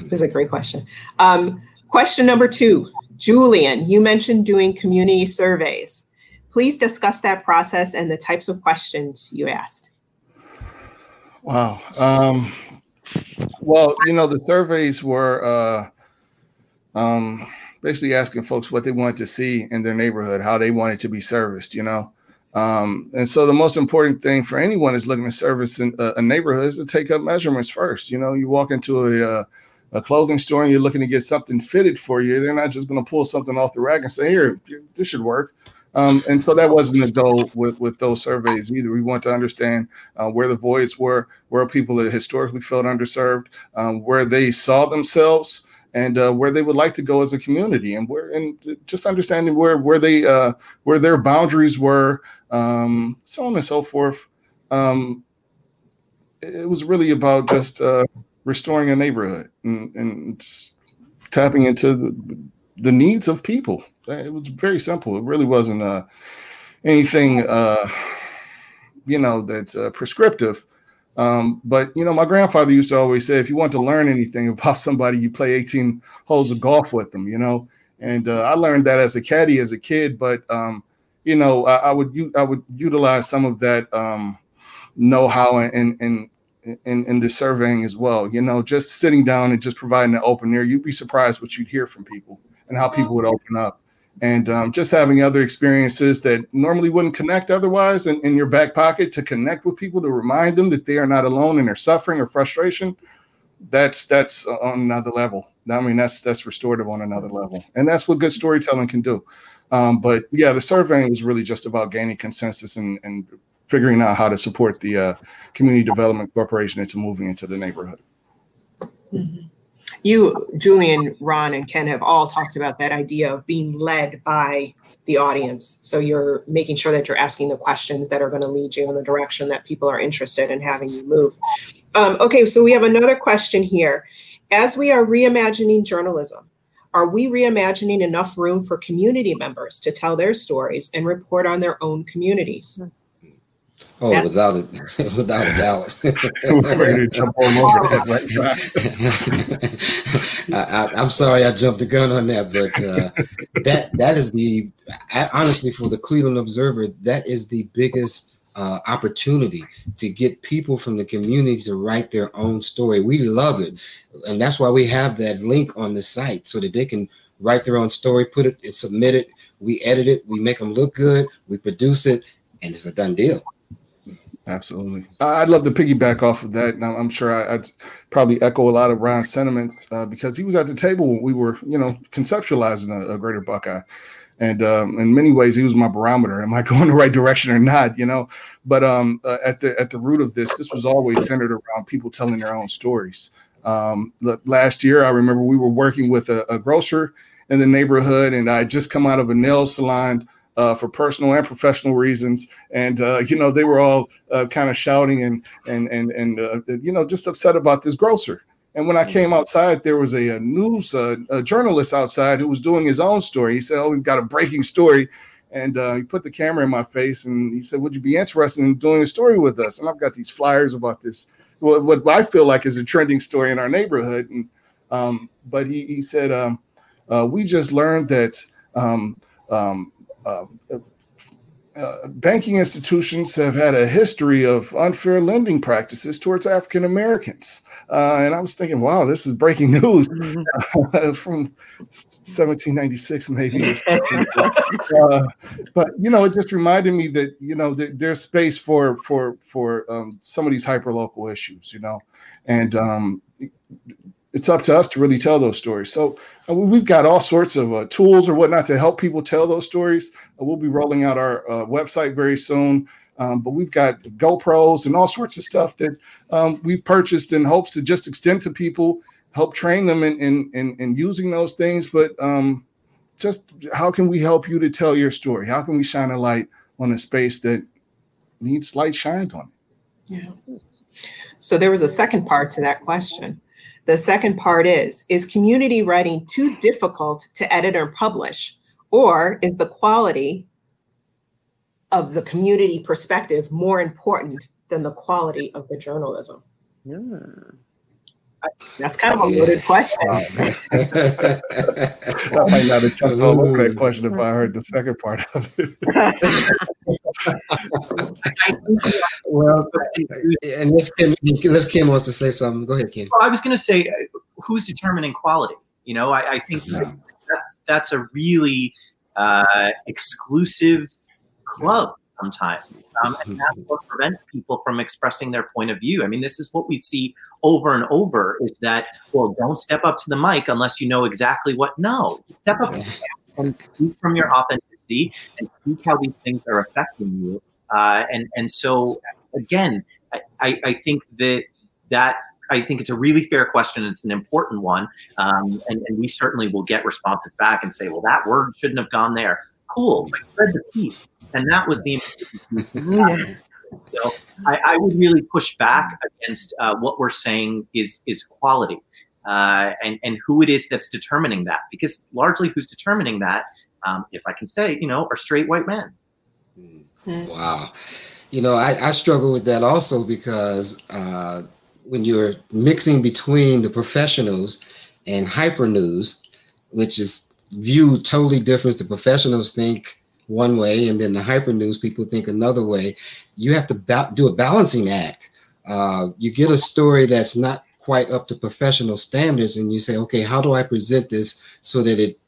It's a great question. Um, question number two, Julian, you mentioned doing community surveys. Please discuss that process and the types of questions you asked. Wow. Um, well, you know, the surveys were uh, um, basically asking folks what they wanted to see in their neighborhood, how they wanted to be serviced, you know. Um, and so the most important thing for anyone is looking to service in a, a, neighborhood is to take up measurements first. You know, you walk into a, a, uh, a clothing store and you're looking to get something fitted for you. They're not just going to pull something off the rack and say, "Here, this should work." Um, and so that wasn't the goal with, with those surveys either. We want to understand uh, where the voids were, where people that historically felt underserved, um, where they saw themselves and uh, where they would like to go as a community and where and just understanding where where they uh, where their boundaries were um, so on and so forth. Um, it was really about just uh, restoring a neighborhood and, and tapping into the, needs of people. It was very simple. It really wasn't uh, anything uh, you know that's uh, prescriptive um, but you know, my grandfather used to always say, if you want to learn anything [laughs] about somebody, you play 18 holes of golf with them. You know, and uh, I learned that as a caddy as a kid. But um, you know, I, I, would I would utilize some of that um, know-how and and in, in the surveying as well. You know, just sitting down and just providing an open ear, you'd be surprised what you'd hear from people and how people would open up and um, just having other experiences that normally wouldn't connect otherwise in, in, your back pocket to connect with people to remind them that they are not alone in their suffering or frustration that's that's on another level. I mean that's that's restorative on another level. And that's what good storytelling can do. Um, but yeah the surveying was really just about gaining consensus and, and figuring out how to support the uh, community development corporation into moving into the neighborhood. Mm-hmm you, Julian, Ron, and Ken have all talked about that idea of being led by the audience. So you're making sure that you're asking the questions that are going to lead you in the direction that people are interested in having you move. Um, okay, so we have another question here. As we are reimagining journalism, are we reimagining enough room for community members to tell their stories and report on their own communities? Oh, yeah. without it, [laughs] without a doubt. [laughs] ready to jump all over [laughs] I, am sorry I jumped the gun on that, but uh, that that is the honestly for the Cleveland Observer, that is the biggest uh, opportunity to get people from the community to write their own story. We love it, and that's why we have that link on the site so that they can write their own story, put it, and submit it. We edit it, we make them look good, we produce it, and it's a done deal. Absolutely. I'd love to piggyback off of that. Now, I'm sure I, would probably echo a lot of Ron's sentiments uh, because he was at the table when we were, you know, conceptualizing a, a greater Buckeye. And um, in many ways, he was my barometer. Am I [laughs] going the right direction or not? You know, but um, uh, at the at the root of this, this was always centered around people telling their own stories. Um, last year, I remember we were working with a, a grocer in the neighborhood, and I just come out of a nail salon uh, for personal and professional reasons. And uh, you know, they were all uh, kind of shouting and and and and uh, you know, just upset about this grocer. And when I mm-hmm. came outside, there was a, a news uh, a journalist outside who was doing his own story. He said, "Oh, we've got a breaking story." And uh, he put the camera in my face and he said, Would you be interested in doing a story with us? And I've got these flyers about this, what, what I feel like is a trending story in our neighborhood. And um, but he, he said, um, uh, We just learned that um, um, uh, banking institutions have had a history of unfair lending practices towards African Americans. Uh, and I was thinking, wow, this is breaking [laughs] news mm-hmm. from 1796, maybe. uh, but you know, it just reminded me that you know that there's space for for for um, some of these hyperlocal issues, you know, and um, it's up to us to really tell those stories. So uh, we've got all sorts of uh, tools or whatnot to help people tell those stories. Uh, we'll be rolling out our uh, website very soon. Um, but we've got GoPros and all sorts of stuff that um, we've purchased in hopes to just extend to people, help train them in in, in, in using those things. But um, just how can we help you to tell your story? How can we shine a light on a space that needs light shined on it? Yeah. So there was a second part to that question the second part is Is community writing too difficult to edit or publish? Or is the quality of the community perspective more important than the quality of the journalism? Mm. That's kind of a loaded question. I might not have jumped all over that question if I heard the second part of it. [laughs] [laughs] well, and this Kim, this Kim wants to say something. Go ahead, Kim. Well, I was going to say, uh, who's determining quality? You know, I, I think yeah. that's that's a really uh, exclusive club sometimes, um, and that's what prevents people from expressing their point of view. I mean, this is what we see over and over: is that well, don't step up to the mic unless you know exactly what. No, step up and speak from your authenticity and speak how these things are affecting you uh, and and so again, I, I think that that I think it's a really fair question. It's an important one, um, and, and we certainly will get responses back and say, well, that word shouldn't have gone there. Cool, I read the piece, and that was the. [laughs] so I, I, would really push back against uh, what we're saying is is quality, uh, and and who it is that's determining that, because largely who's determining that, um, if I can say, you know, are straight white men. Mm. Wow. You know, I, I struggle with that also because uh, when you're mixing between the professionals and hyper news, which is viewed totally different, the professionals think one way and then the hyper news people think another way. You have to ba- do a balancing act. Uh, you get a story that's not quite up to professional standards, and you say, okay, how do I present this so that it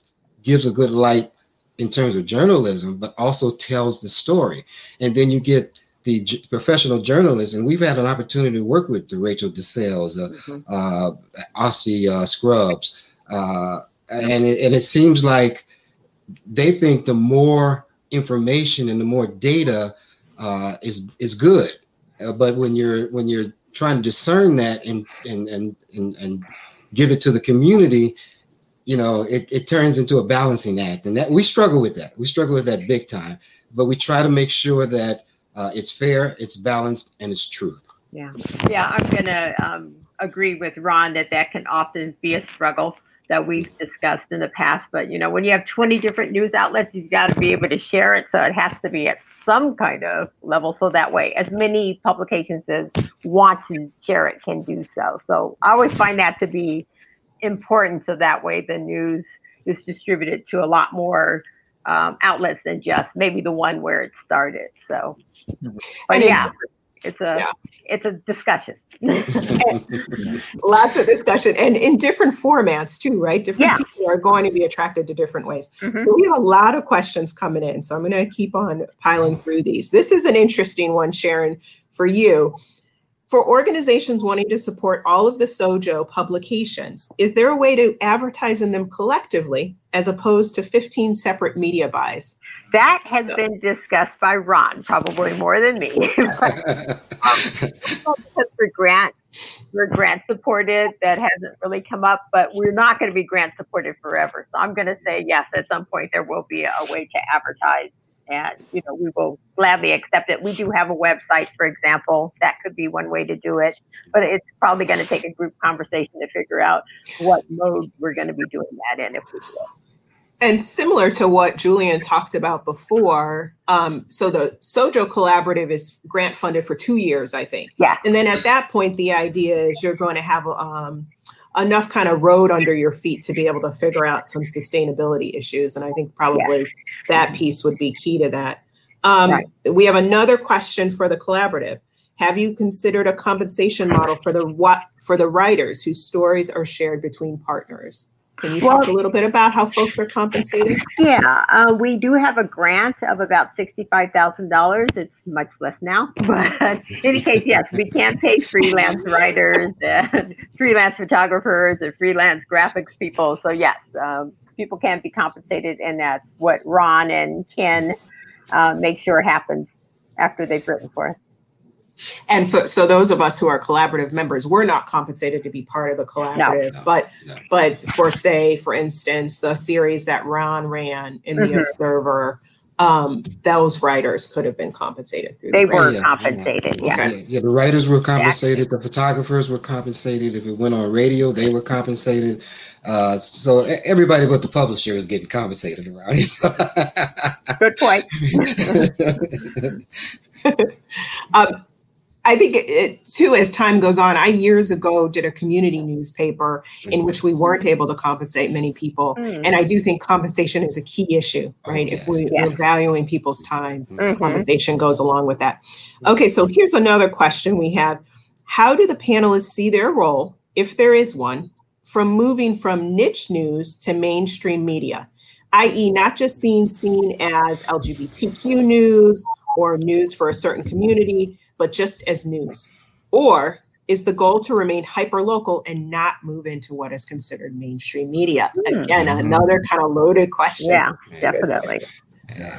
gives a good light in terms of journalism, but also tells the story. And then you get the j- professional journalists, and we've had an opportunity to work with the Rachel Dissell, uh, mm-hmm. uh, Afi uh, Scruggs, uh, and it, and it seems like they think the more information and the more data uh, is is good, uh, but when you're when you're trying to discern that and and and and, and give it to the community, you know, it, it turns into a balancing act. And that we struggle with that. We struggle with that big time. But we try to make sure that uh, it's fair, it's balanced, and it's truth. Yeah. Yeah. I'm to um, agree with Ron that that can often be a struggle that we've discussed in the past. But you know, when you have 20 different news outlets, you've got to be able to share it. So it has to be at some kind of level. So that way, as many publications as want to share it can do so. So I always find that to be important. So that way, the news is distributed to a lot more um, outlets than just maybe the one where it started. So, but yeah, it's a yeah. it's a discussion. [laughs] lots of discussion and in different formats too, right? Different yeah. people are going to be attracted to different ways. Mm-hmm. So we have a lot of questions coming in. So I'm going to keep on piling through these. This is an interesting one, Sharon, for you. For organizations wanting to support all of the SOJO publications, is there a way to advertise in them collectively as opposed to 15 separate media buys? That has been discussed by Ron, probably more than me. [laughs] [laughs] because um, for grant, we're grant supported, that hasn't really come up, but we're not going to be grant supported forever. So I'm going to say yes, at some point there will be a way to advertise and you know we will gladly accept it. We do have a website for example. That could be one way to do it. But it's probably going to take a group conversation to figure out what mode we're going to be doing that in if we do it and similar to what Julian talked about before, um, so the Sojo Collaborative is grant funded for two years, I think. Yes. And then at that point, the idea is you're going to have um, enough kind of road under your feet to be able to figure out some sustainability issues. And I think probably yes. that piece would be key to that. Um, right. We have another question for the collaborative. Have you considered a compensation model for the what for the writers whose stories are shared between partners? Can you well, talk a little bit about how folks are compensated? Yeah, uh, we do have a grant of about sixty-five thousand dollars. It's much less now, [laughs] but in any case, yes, we can pay freelance writers and [laughs] freelance photographers and freelance graphics people. So yes, um, people can be compensated, and that's what Ron and Ken uh, make sure happens after they've written for us. And for, so those of us who are collaborative members, we're not compensated to be part of the collaborative. No. But no. but for say, for instance, the series that Ron ran in the mm-hmm. Observer, um, those writers could have been compensated through. They the were yeah, compensated. Yeah. Okay. yeah. yeah, the writers were compensated. The photographers were compensated. If it went on radio, they were compensated. Uh, so everybody but the publisher is getting compensated around here. Good point. [laughs] [laughs] [laughs] um, I think it, too, as time goes on, I years ago did a community newspaper in which we weren't able to compensate many people. Mm. And I do think compensation is a key issue, right? Oh, yes. If we, are valuing people's time, mm-hmm. compensation goes along with that. Okay, so here's another question we have How do the panelists see their role, if there is one, from moving from niche news to mainstream media, i.e., not just being seen as LGBTQ news or news for a certain community? But just as news? Or is the goal to remain hyper local and not move into what is considered mainstream media? Mm. Again, another kind of loaded question. Yeah, definitely.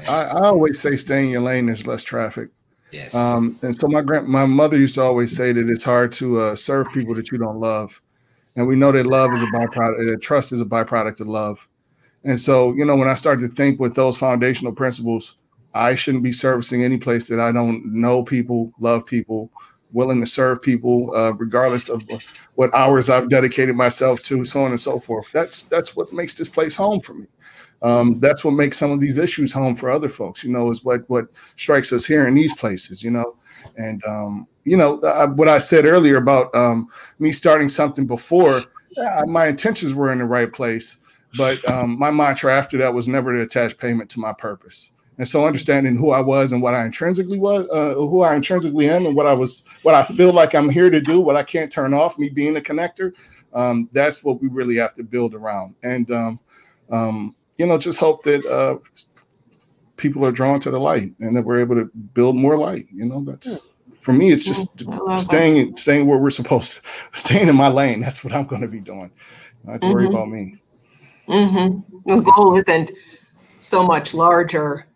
I, I, always say stay in your lane, there's less traffic. Yes. Um, and so my grand, my mother used to always say that it's hard to uh, serve people that you don't love, and we know that love is a byproduct. That trust is a byproduct of love, and so you know when I started to think with those foundational principles, I shouldn't be servicing any place that I don't know people, love people, willing to serve people, uh, regardless of what hours I've dedicated myself to, so on and so forth. That's that's what makes this place home for me. Um, that's what makes some of these issues home for other folks. You know, is what what strikes us here in these places. You know, and um, you know uh, what I said earlier about um, me starting something before. Uh, my intentions were in the right place, but um, my mantra after that was never to attach payment to my purpose. And so understanding who I was and what I intrinsically was, uh, who I intrinsically am and what I was, what I feel like I'm here to do, what I can't turn off, me being a connector, um, that's what we really have to build around. And, um, um, you know, just hope that uh, people are drawn to the light and that we're able to build more light. You know, that's for me, it's just staying, staying where we're supposed to, [laughs] staying in my lane. That's what I'm going to be doing. Not mm-hmm. worry about me. Mm-hmm. The goal isn't so much larger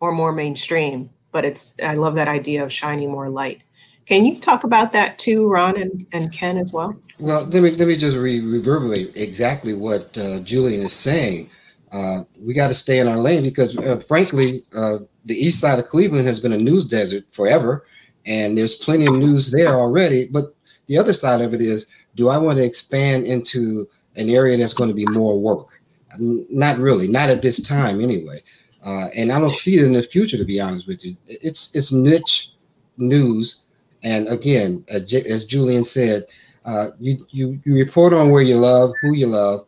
or more mainstream. But it's I love that idea of shining more light. Can you talk about that too, Ron and, and Ken as well? Well, let me let me just re- reverberate exactly what uh, Julian is saying. Uh, we got to stay in our lane because, uh, frankly, uh, the east side of Cleveland has been a news desert forever, and there's plenty of news there already. But the other side of it is, do I want to expand into an area that's going to be more work. Not really, not at this time anyway. Uh, and I don't see it in the future, to be honest with you. It's it's niche news, and again, as Julian said, uh, you you you report on where you love, who you love,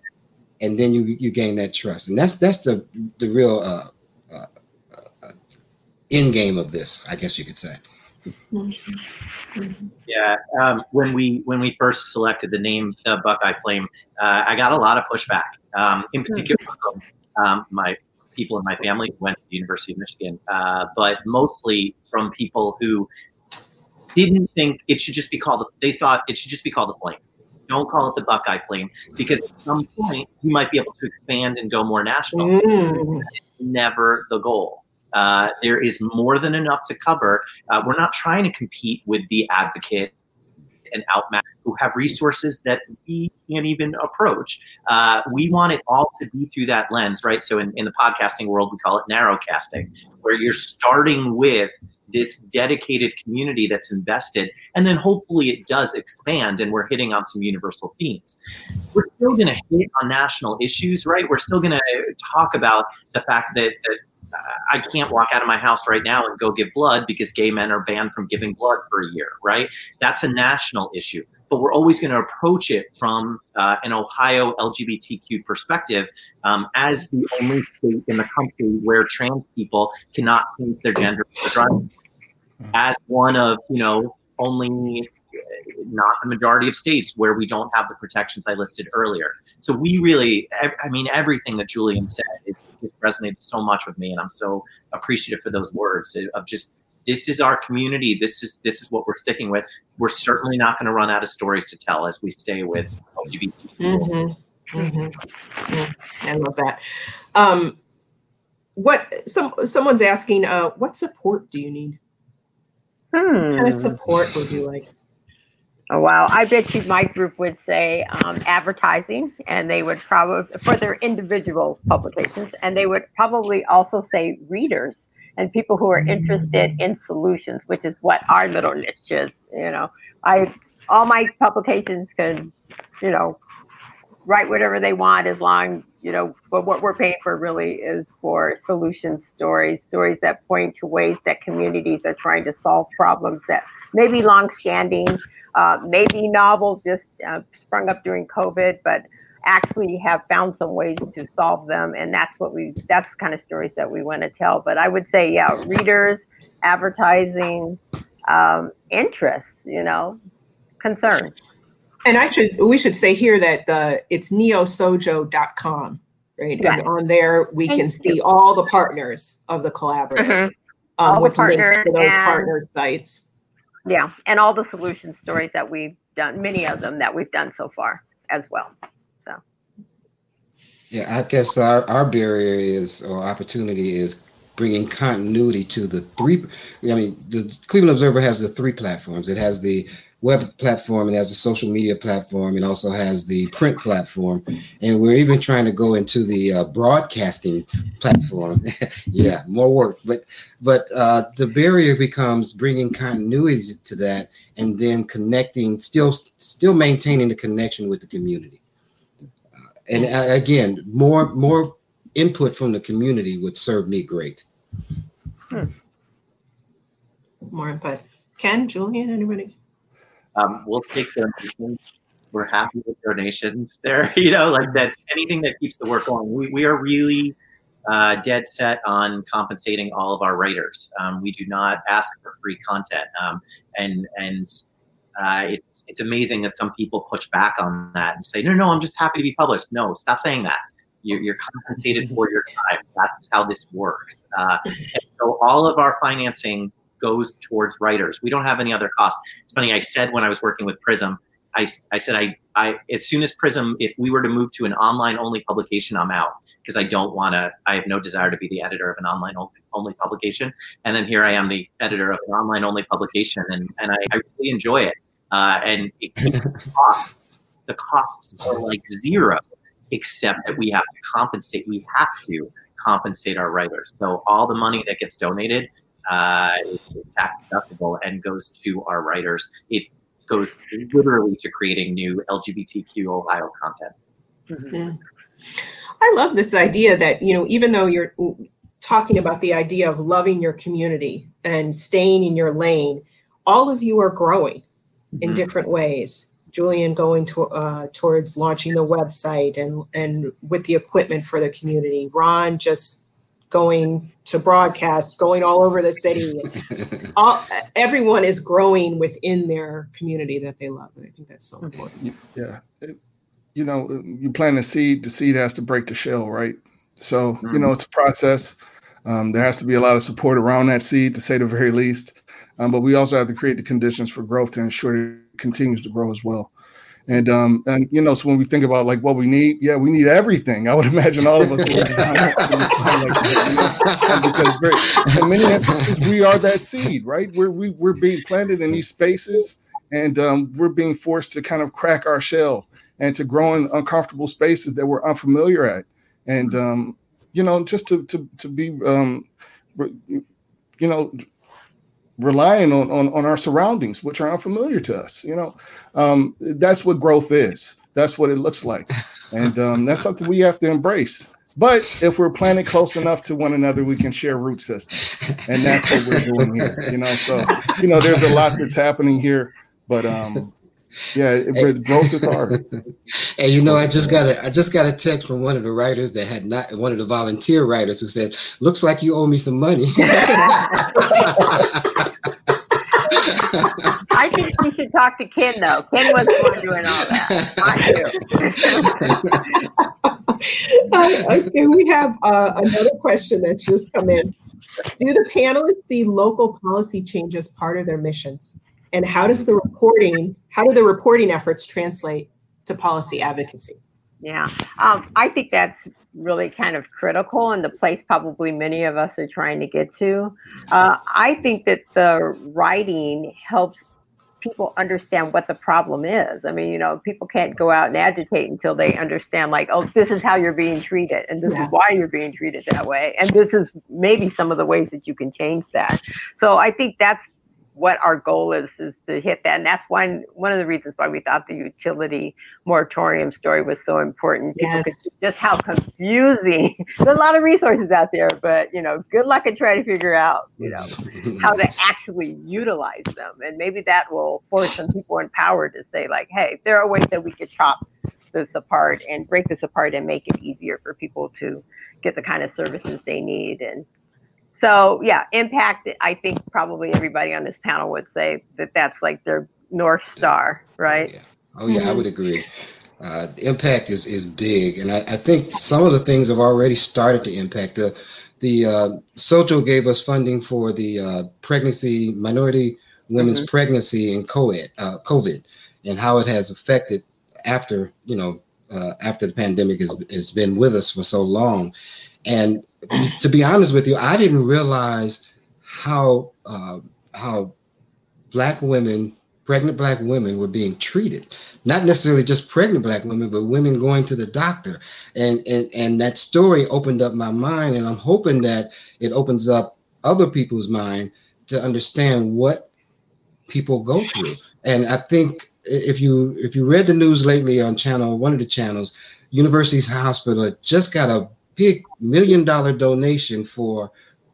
and then you you gain that trust, and that's that's the the real uh, uh, uh end game of this, I guess you could say. Yeah, um, when we when we first selected the name the Buckeye Flame, uh, I got a lot of pushback. Um, in particular, um, my people in my family went to the University of Michigan, uh, but mostly from people who didn't think it should just be called. They thought it should just be called the Flame. Don't call it the Buckeye Flame because at some point you might be able to expand and go more national. Mm. Never the goal. Uh, there is more than enough to cover. Uh, we're not trying to compete with the advocate and Outmatch who have resources that we can't even approach. Uh, we want it all to be through that lens, right? So in, in the podcasting world, we call it narrowcasting, where you're starting with this dedicated community that's invested, and then hopefully it does expand and we're hitting on some universal themes. We're still going to hit on national issues, right? We're still going to talk about the fact that, that I can't walk out of my house right now and go give blood because gay men are banned from giving blood for a year, right? That's a national issue. But we're always going to approach it from uh, an Ohio LGBTQ perspective um, as the only state in the country where trans people cannot change their gender as one of, you know, only not the majority of states where we don't have the protections I listed earlier. So we really, I mean, everything that Julian said it, it resonated so much with me, and I'm so appreciative for those words of just this is our community. This is this is what we're sticking with. We're certainly not going to run out of stories to tell as we stay with LGBT. Mm-hmm. Mm-hmm. Mm-hmm. I love that. Um, what some someone's asking, uh, what support do you need? Hmm. What kind of support would you like? Oh, wow. I bet you my group would say um, advertising, and they would probably, for their individual publications, and they would probably also say readers and people who are interested in solutions, which is what our little niche is. You know, I, all my publications can, you know, write whatever they want as long, you know, but what we're paying for really is for solution stories, stories that point to ways that communities are trying to solve problems that may be longstanding uh, maybe novel, just uh, sprung up during COVID, but actually have found some ways to solve them. And that's what we, that's the kind of stories that we want to tell. But I would say, yeah, readers, advertising, um, interest, you know, concern. And I should, we should say here that the, it's neosojo.com, right? And on there, we Thank can you. see all the partners of the collaborative. Mm-hmm. Um, all with the links to those partner sites yeah, and all the solution stories that we've done, many of them that we've done so far as well. So, yeah, I guess our, our barrier is or opportunity is bringing continuity to the three. I mean, the Cleveland Observer has the three platforms. It has the web platform, it has a social media platform, it also has the print platform, and we're even trying to go into the uh, broadcasting platform. [laughs] yeah, more work, but but uh, the barrier becomes bringing continuity to that, and then connecting, still still maintaining the connection with the community. Uh, and uh, again, more more input from the community would serve me great. Hmm. More input. Ken, Julian, anybody? Um, we'll take donations. We're happy with donations there. [laughs] You know, like that's anything that keeps the work going. We, we are really uh, dead set on compensating all of our writers. Um, we do not ask for free content. Um, and and uh, it's it's amazing that some people push back on that and say, no, no, I'm just happy to be published. No, stop saying that. You're, you're compensated for your time. That's how this works. Uh, so all of our financing goes towards writers. We don't have any other costs. It's funny. I said when I was working with Prism, I, I said I, I as soon as Prism, if we were to move to an online only publication, I'm out because I don't want to. I have no desire to be the editor of an online only publication. And then here I am, the editor of an online only publication, and and I, I really enjoy it. Uh, and it [laughs] the costs are like zero, except that we have to compensate. We have to compensate our writers. So all the money that gets donated uh, is, tax deductible and goes to our writers. It goes literally to creating new LGBTQ Ohio content. Mm-hmm. I love this idea that, you know, even though you're talking about the idea of loving your community and staying in your lane, all of you are growing mm-hmm. in different ways. Julian going to, uh, towards launching the website and, and with the equipment for the community. Ron just going to broadcast, going all over the city. [laughs] all, everyone is growing within their community that they love. And I think that's so important. Yeah. You know, you plant a seed, the seed has to break the shell, right? So, mm-hmm. you know, it's a process. Um, there has to be a lot of support around that seed, to say the very least. Um, but we also have to create the conditions for growth to ensure it continues to grow as well. And um, and you know, so when we think about like what we need, yeah, we need everything. I would [laughs] imagine all of us would up [laughs] because in many instances we are that seed, right? We're we, we're being planted in these spaces, and um, we're being forced to kind of crack our shell and to grow in uncomfortable spaces that we're unfamiliar at, and um, you know, just to to to be um, you know relying on, on, on our surroundings, which are unfamiliar to us. You know, um, that's what growth is. That's what it looks like, and um, that's something we have to embrace. But if we're planted close enough to one another, we can share root systems, and that's what we're doing here. You know, so you know, there's a lot that's happening here, but um, yeah, it, growth is hard. And you know, I just got a I just got a text from one of the writers that had not one of the volunteer writers who said, "Looks like you owe me some money." [laughs] I think we should talk to Ken though. Ken was the one doing all that, [laughs] I do. okay, we have uh, another question that's just come in. Do the panelists see local policy change as part of their missions? And how does the reporting, how do the reporting efforts translate to policy advocacy? Yeah, um, I think that's really kind of critical and the place probably many of us are trying to get to. Uh, I think that the writing helps people understand what the problem is. I mean, you know, people can't go out and agitate until they understand, like, oh, this is how you're being treated, and this yes. is why you're being treated that way, and this is maybe some of the ways that you can change that. So I think that's what our goal is is to hit that. And that's one one of the reasons why we thought the utility moratorium story was so important. Yes. just how confusing. [laughs] There's a lot of resources out there but you know good luck at trying to figure out you know [laughs] how to actually utilize them. And maybe that will force some people in power to say like hey there are ways that we could chop this apart and break this apart and make it easier for people to get the kind of services they need and so yeah, impact. I think probably everybody on this panel would say that that's like their north star, right? Oh yeah, oh, yeah mm-hmm. I would agree. Uh, the impact is is big, and I, I, think some of the things have already started to impact. The the uh, SOJO gave us funding for the uh, pregnancy minority women's mm-hmm. pregnancy and COVID, uh, COVID, and how it has affected after you know uh, after the pandemic has, has been with us for so long, and to be honest with you, I didn't realize how uh, how black women, pregnant black women, were being treated. Not necessarily just pregnant black women, but women going to the doctor. And and and that story opened up my mind, and I'm hoping that it opens up other people's mind to understand what people go through. And I think if you if you read the news lately on channel one of the channels, University's Hospital just got a big million dollar donation for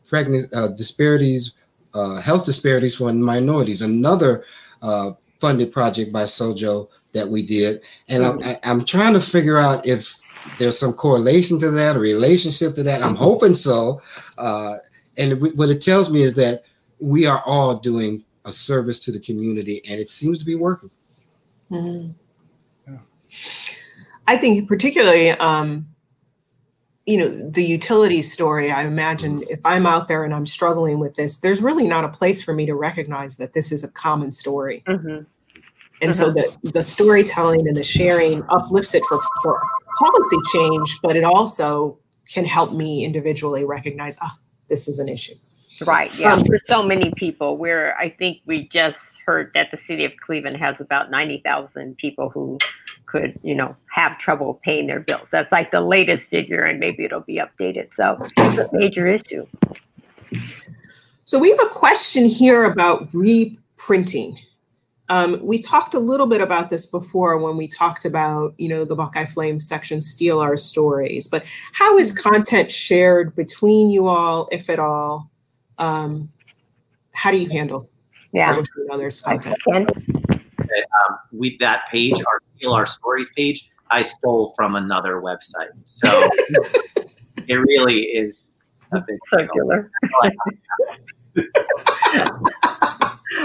pregnant uh, disparities, uh, health disparities for minorities. Another uh, funded project by Sojo that we did, and I'm, I'm trying to figure out if there's some correlation to that, a relationship to that. I'm hoping so. Uh, and what it tells me is that we are all doing a service to the community, and it seems to be working. Mm-hmm. Yeah. I think particularly um, you know the utility story i imagine if i'm out there and i'm struggling with this there's really not a place for me to recognize that this is a common story mm-hmm. and mm-hmm. so the the storytelling and the sharing uplifts it for, for policy change but it also can help me individually recognize oh this is an issue right yeah um, for so many people where i think we just heard that the city of cleveland has about 90000 people who could, you know, have trouble paying their bills. That's like the latest figure, and maybe it'll be updated. So it's a major issue. So we have a question here about reprinting. Um, we talked a little bit about this before when we talked about, you know, the Buckeye Flame section, steal our stories. But how is content shared between you all, if at all? Um, how do you handle Yeah. publishing others' content? Ken? Um, with that page, our Steal Our Stories page, I stole from another website. So [laughs] it really is a big. Circular. [laughs]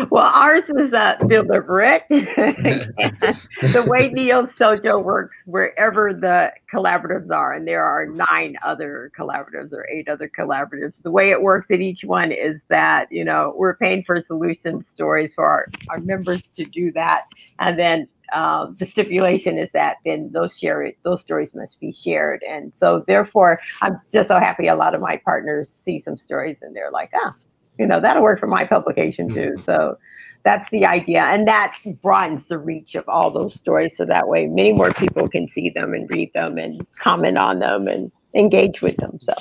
Well, ours is uh, deliberate. [laughs] the way NeoSojo works, wherever the collaboratives are, and there are nine other collaboratives or eight other collaboratives, the way it works at each one is that, you know, we're paying for solution stories for our, our members to do that. And then uh, the stipulation is that then those share those stories must be shared. And so therefore, I'm just so happy a lot of my partners see some stories and they're like, ah, you know that'll work for my publication too. [laughs] So that's the idea. And that broadens the reach of all those stories. So that way many more people can see them and read them and comment on them and engage with them so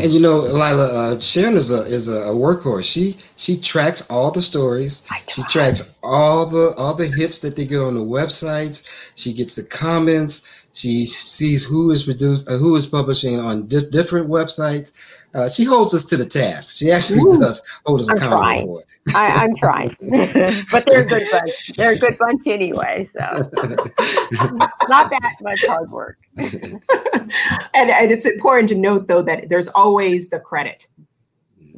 And you know, Lila, uh, Sharon is a is a, workhorse. She she tracks all the stories. She tracks all the all the hits that they get on the websites. She gets the comments. She sees who is produced, uh, who is publishing on di- different websites. Uh, she holds us to the task. She actually Ooh, does hold us I'm accountable trying. for it. I, i'm trying [laughs] but they're a good bunch they're a good bunch anyway so [laughs] not that much hard work and, and it's important to note though that there's always the credit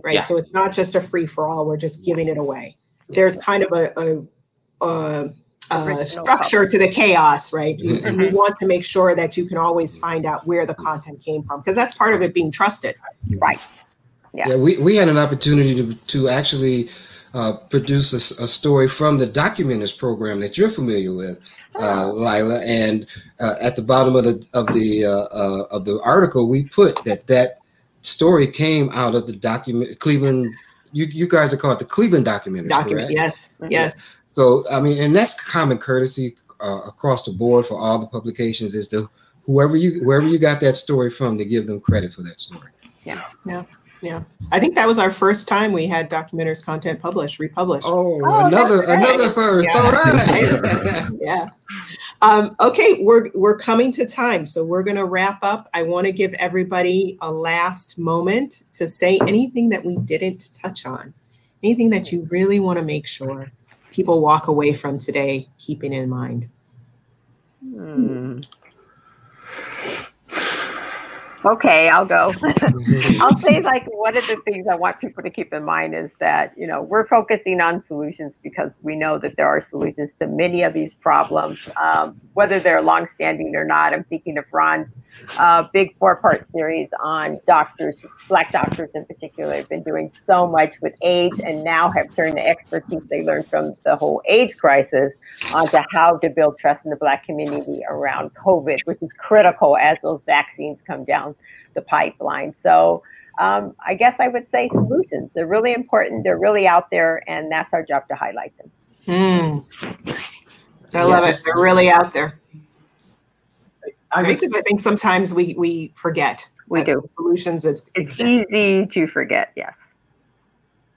right Yeah. so it's not just a free for all we're just giving it away there's kind of a, a, a, a Original structure to the chaos right You- Mhm. and we want to make sure that you can always find out where the content came from because that's part of it being trusted right Yeah. Yeah, we, we had an opportunity to, to actually uh, produce a story from the Documenters program that you're familiar with, uh, Lila. And uh, at the bottom of the of the uh, uh, of the article, we put that that story came out of the document Cleveland. You you guys are called the Cleveland Documenters, document correct? yes yes So I mean, and that's common courtesy uh, across the board for all the publications. Is to whoever you wherever you got that story from to give them credit for that story. Yeah, yeah. Yeah, I think that was our first time we had documenters content published republished Oh, Oh, another that's another first. Yeah. All right. [laughs] yeah. Um, okay, we're we're coming to time, so we're going to wrap up. I want to give everybody a last moment to say anything that we didn't touch on, anything that you really want to make sure people walk away from today, keeping in mind. Hmm. Okay, I'll go. [laughs] I'll say like one of the things I want people to keep in mind is that you know we're focusing on solutions because we know that there are solutions to many of these problems, um, whether they're longstanding or not. I'm thinking of Ron's uh, big four-part series on doctors, Black doctors in particular, have been doing so much with AIDS, and now have turned the expertise they learned from the whole AIDS crisis onto how to build trust in the Black community around COVID, which is critical as those vaccines come down the pipeline. So um, I guess I would say solutions. They're really important. They're really out there, and that's our job to highlight them. Hmm. I Yeah, love it. They're really out there. I Right? I think sometimes we we forget. We do. Solutions it's, It's exist. easy to forget. Yes.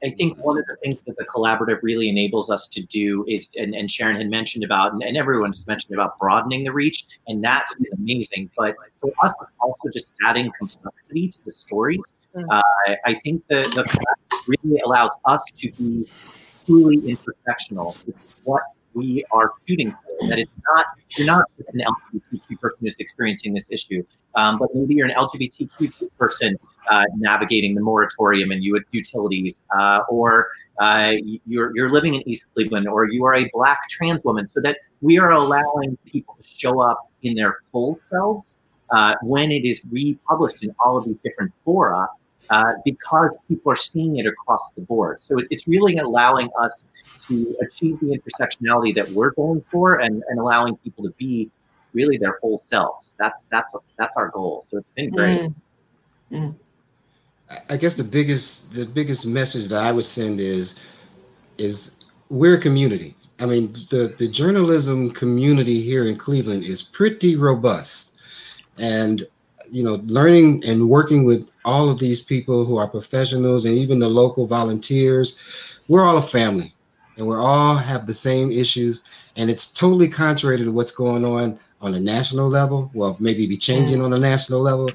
I think one of the things that the collaborative really enables us to do is, and, and Sharon had mentioned about, and, and everyone has mentioned about broadening the reach, and that's amazing. But for us, also just adding complexity to the stories. Mm. Uh, I, I think the, the collaborative really allows us to be truly intersectional with what we are shooting for. That it's not, you're not just an LGBTQ person who's experiencing this issue, um, but maybe you're an LGBTQ person uh, navigating the moratorium and utilities, uh, or uh, you're, you're living in East Cleveland, or you are a Black trans woman, so that we are allowing people to show up in their full selves uh, when it is republished in all of these different fora, uh, because people are seeing it across the board. So it, it's really allowing us to achieve the intersectionality that we're going for, and, and allowing people to be really their whole selves. That's that's that's our goal. So it's been great. Mm. I guess the biggest the biggest message that I would send is is we're a community. I mean, the the journalism community here in Cleveland is pretty robust, and you know, learning and working with all of these people who are professionals and even the local volunteers, we're all a family. and we're all have the same issues. And it's totally contrary to what's going on on a national level. Well, maybe be changing on a national level,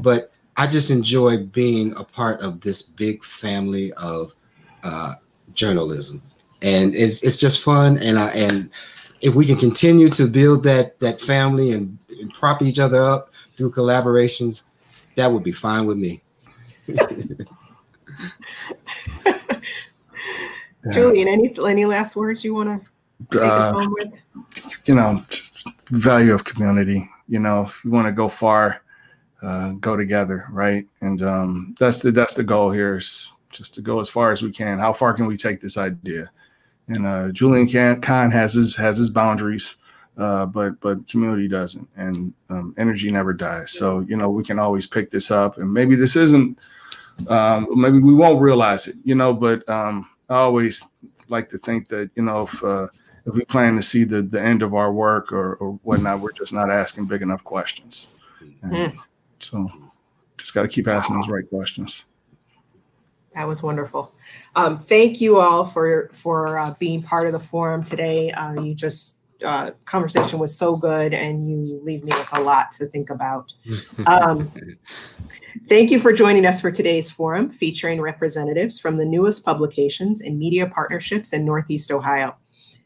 but I just enjoy being a part of this big family of uh, journalism, and it's it's just fun. And I and if we can continue to build that that family and, and prop each other up through collaborations, that would be fine with me. [laughs] Julian, any any last words you want to uh, You know, value of community. You know, if you want to go far, uh, go together, right? And um, that's the that's the goal here is just to go as far as we can. How far can we take this idea? And uh, Julian Kahn has his has his boundaries, uh, but but community doesn't, and um, energy never dies. So you know we can always pick this up, and maybe this isn't. Um, maybe we won't realize it, you know. But um, I always like to think that you know if uh, if we plan to see the the end of our work or, or whatnot, we're just not asking big enough questions. And mm. So just got to keep asking those right questions. That was wonderful. Um, thank you all for for uh, being part of the forum today. Uh, you just uh, conversation was so good, and you leave me with a lot to think about. [laughs] Um, thank you for joining us for today's forum, featuring representatives from the newest publications and media partnerships in Northeast Ohio.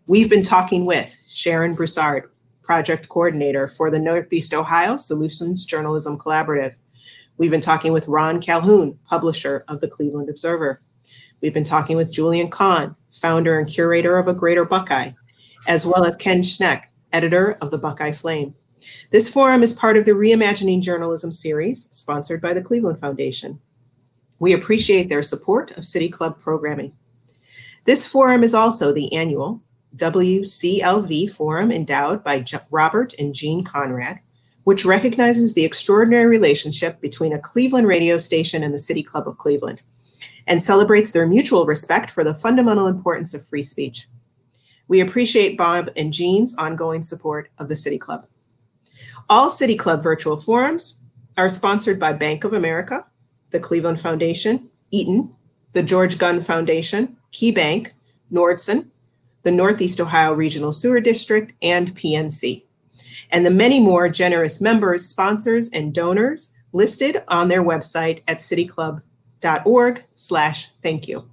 We've been talking with Sharon Broussard, project coordinator for the Northeast Ohio Solutions Journalism Collaborative. We've been talking with Ron Calhoun, publisher of the Cleveland Observer. We've been talking with Julian Kahn, founder and curator of A Greater Buckeye, as well as Ken Schneck, editor of the Buckeye Flame. This forum is part of the Reimagining Journalism series, sponsored by the Cleveland Foundation. We appreciate their support of City Club programming. This forum is also the annual WCLV Forum endowed by Robert and Jean Conrad, which recognizes the extraordinary relationship between a Cleveland radio station and the City Club of Cleveland and celebrates their mutual respect for the fundamental importance of free speech. We appreciate Bob and Jean's ongoing support of the City Club. All City Club virtual forums are sponsored by Bank of America, the Cleveland Foundation, Eaton, the George Gund Foundation, Key Bank, Nordson, the Northeast Ohio Regional Sewer District, and PNC, and the many more generous members, sponsors, and donors listed on their website at cityclub.com org slash thank you.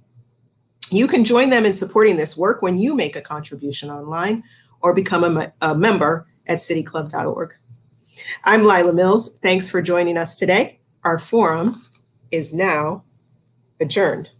You can join them in supporting this work when you make a contribution online or become a, a member at cityclub.org. I'm Lila Mills. Thanks for joining us today. Our forum is now adjourned.